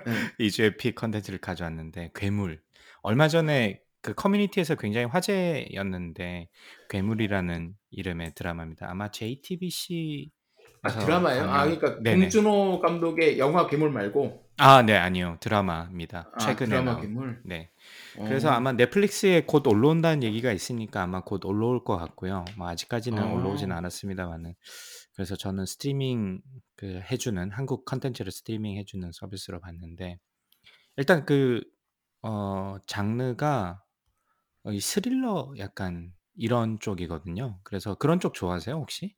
네. 이주의 pick 컨텐츠를 가져왔는데 괴물. 얼마 전에 그 커뮤니티에서 굉장히 화제였는데 괴물이라는 이름의 드라마입니다. 아마 JTBC 아, 드라마예요? 아 그러니까 네네. 봉준호 감독의 영화 괴물 말고 아, 네, 아니요. 드라마입니다. 아, 최근에 드라마 나온. 괴물. 네. 어. 그래서 아마 넷플릭스에 곧 올라온다는 얘기가 있으니까 아마 곧 올라올 것 같고요. 뭐 아직까지는 어. 올라오지는 않았습니다만은 그래서 저는 스트리밍 그 해주는 한국 컨텐츠를 스트리밍 해주는 서비스로 봤는데 일단 그 어, 장르가 어, 이 스릴러 약간 이런 쪽이거든요. 그래서 그런 쪽 좋아하세요 혹시?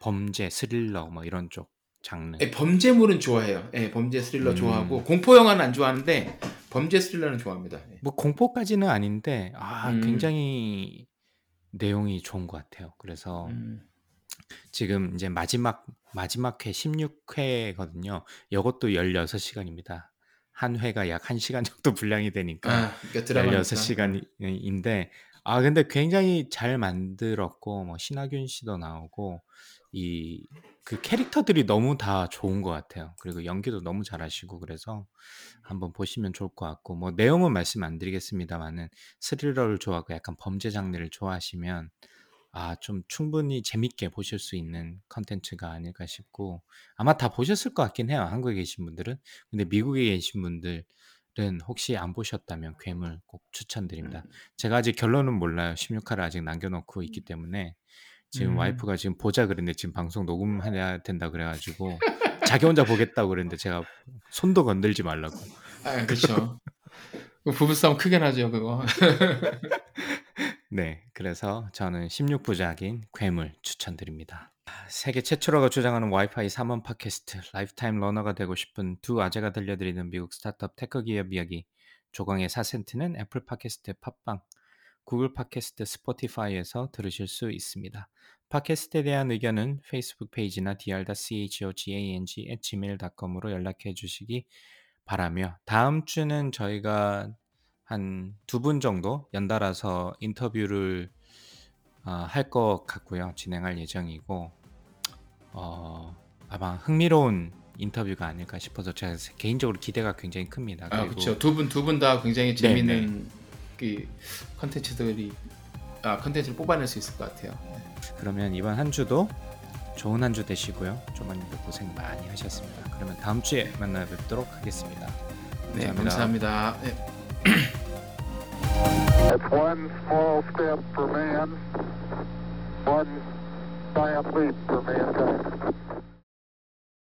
범죄, 스릴러 뭐 이런 쪽 장르. 예, 범죄물은 좋아해요. 예, 범죄 스릴러 음. 좋아하고 공포 영화는 안 좋아하는데 범죄 스릴러는 좋아합니다. 예. 뭐 공포까지는 아닌데 아 음. 굉장히 내용이 좋은 것 같아요. 그래서 음. 지금 이제 마지막 마지막 회 16회거든요. 이것도 16시간입니다. 한 회가 약 1시간 정도 분량이 되니까 아, 그러니까 드라마 16시간인데 아 근데 굉장히 잘 만들었고 뭐 신하균 씨도 나오고 이 그 캐릭터들이 너무 다 좋은 것 같아요. 그리고 연기도 너무 잘하시고 그래서 한번 보시면 좋을 것 같고 뭐 내용은 말씀 안 드리겠습니다만은 스릴러를 좋아하고 약간 범죄 장르를 좋아하시면 아 좀 충분히 재밌게 보실 수 있는 컨텐츠가 아닐까 싶고 아마 다 보셨을 것 같긴 해요. 한국에 계신 분들은. 근데 미국에 계신 분들은 혹시 안 보셨다면 괴물 꼭 추천드립니다. 음. 제가 아직 결론은 몰라요. 16화를 아직 남겨놓고 있기 때문에 지금 음. 와이프가 지금 보자 그랬는데 지금 방송 녹음해야 된다 그래가지고 자기 혼자 보겠다고 그랬는데 제가 손도 건들지 말라고. 아, 그렇죠. 부부싸움 크게 나죠, 그거. 네, 그래서 저는 16부작인 괴물 추천드립니다. 세계 최초라고 주장하는 와이파이 3원 팟캐스트 lifetime learner가 되고 싶은 두 아재가 들려드리는 미국 스타트업 tech 기업 이야기 조광의 4센트는 애플 팟캐스트 팟빵 구글 팟캐스트 스포티파이에서 들으실 수 있습니다. 팟캐스트에 대한 의견은 페이스북 페이지나 dr.chogang@gmail.com으로 연락해 주시기 바라며 다음 주는 저희가 한 두 분 정도 연달아서 인터뷰를 어, 할것 같고요. 진행할 예정이고 어, 아마 흥미로운 인터뷰가 아닐까 싶어서 제가 개인적으로 기대가 굉장히 큽니다. 아, 그렇죠. 두 분 두 분 다 굉장히 네, 재밌는 그 컨텐츠들이 아, 컨텐츠를 뽑아낼 수 있을 것 같아요. 그러면 이번 한 주도 좋은 한 주 되시고요. 조만님도 고생 많이 하셨습니다. 그러면 다음 주에 만나 뵙도록 하겠습니다. 네, 감사합니다. 감사합니다. 네. It's one small step for man, one giant leap for mankind.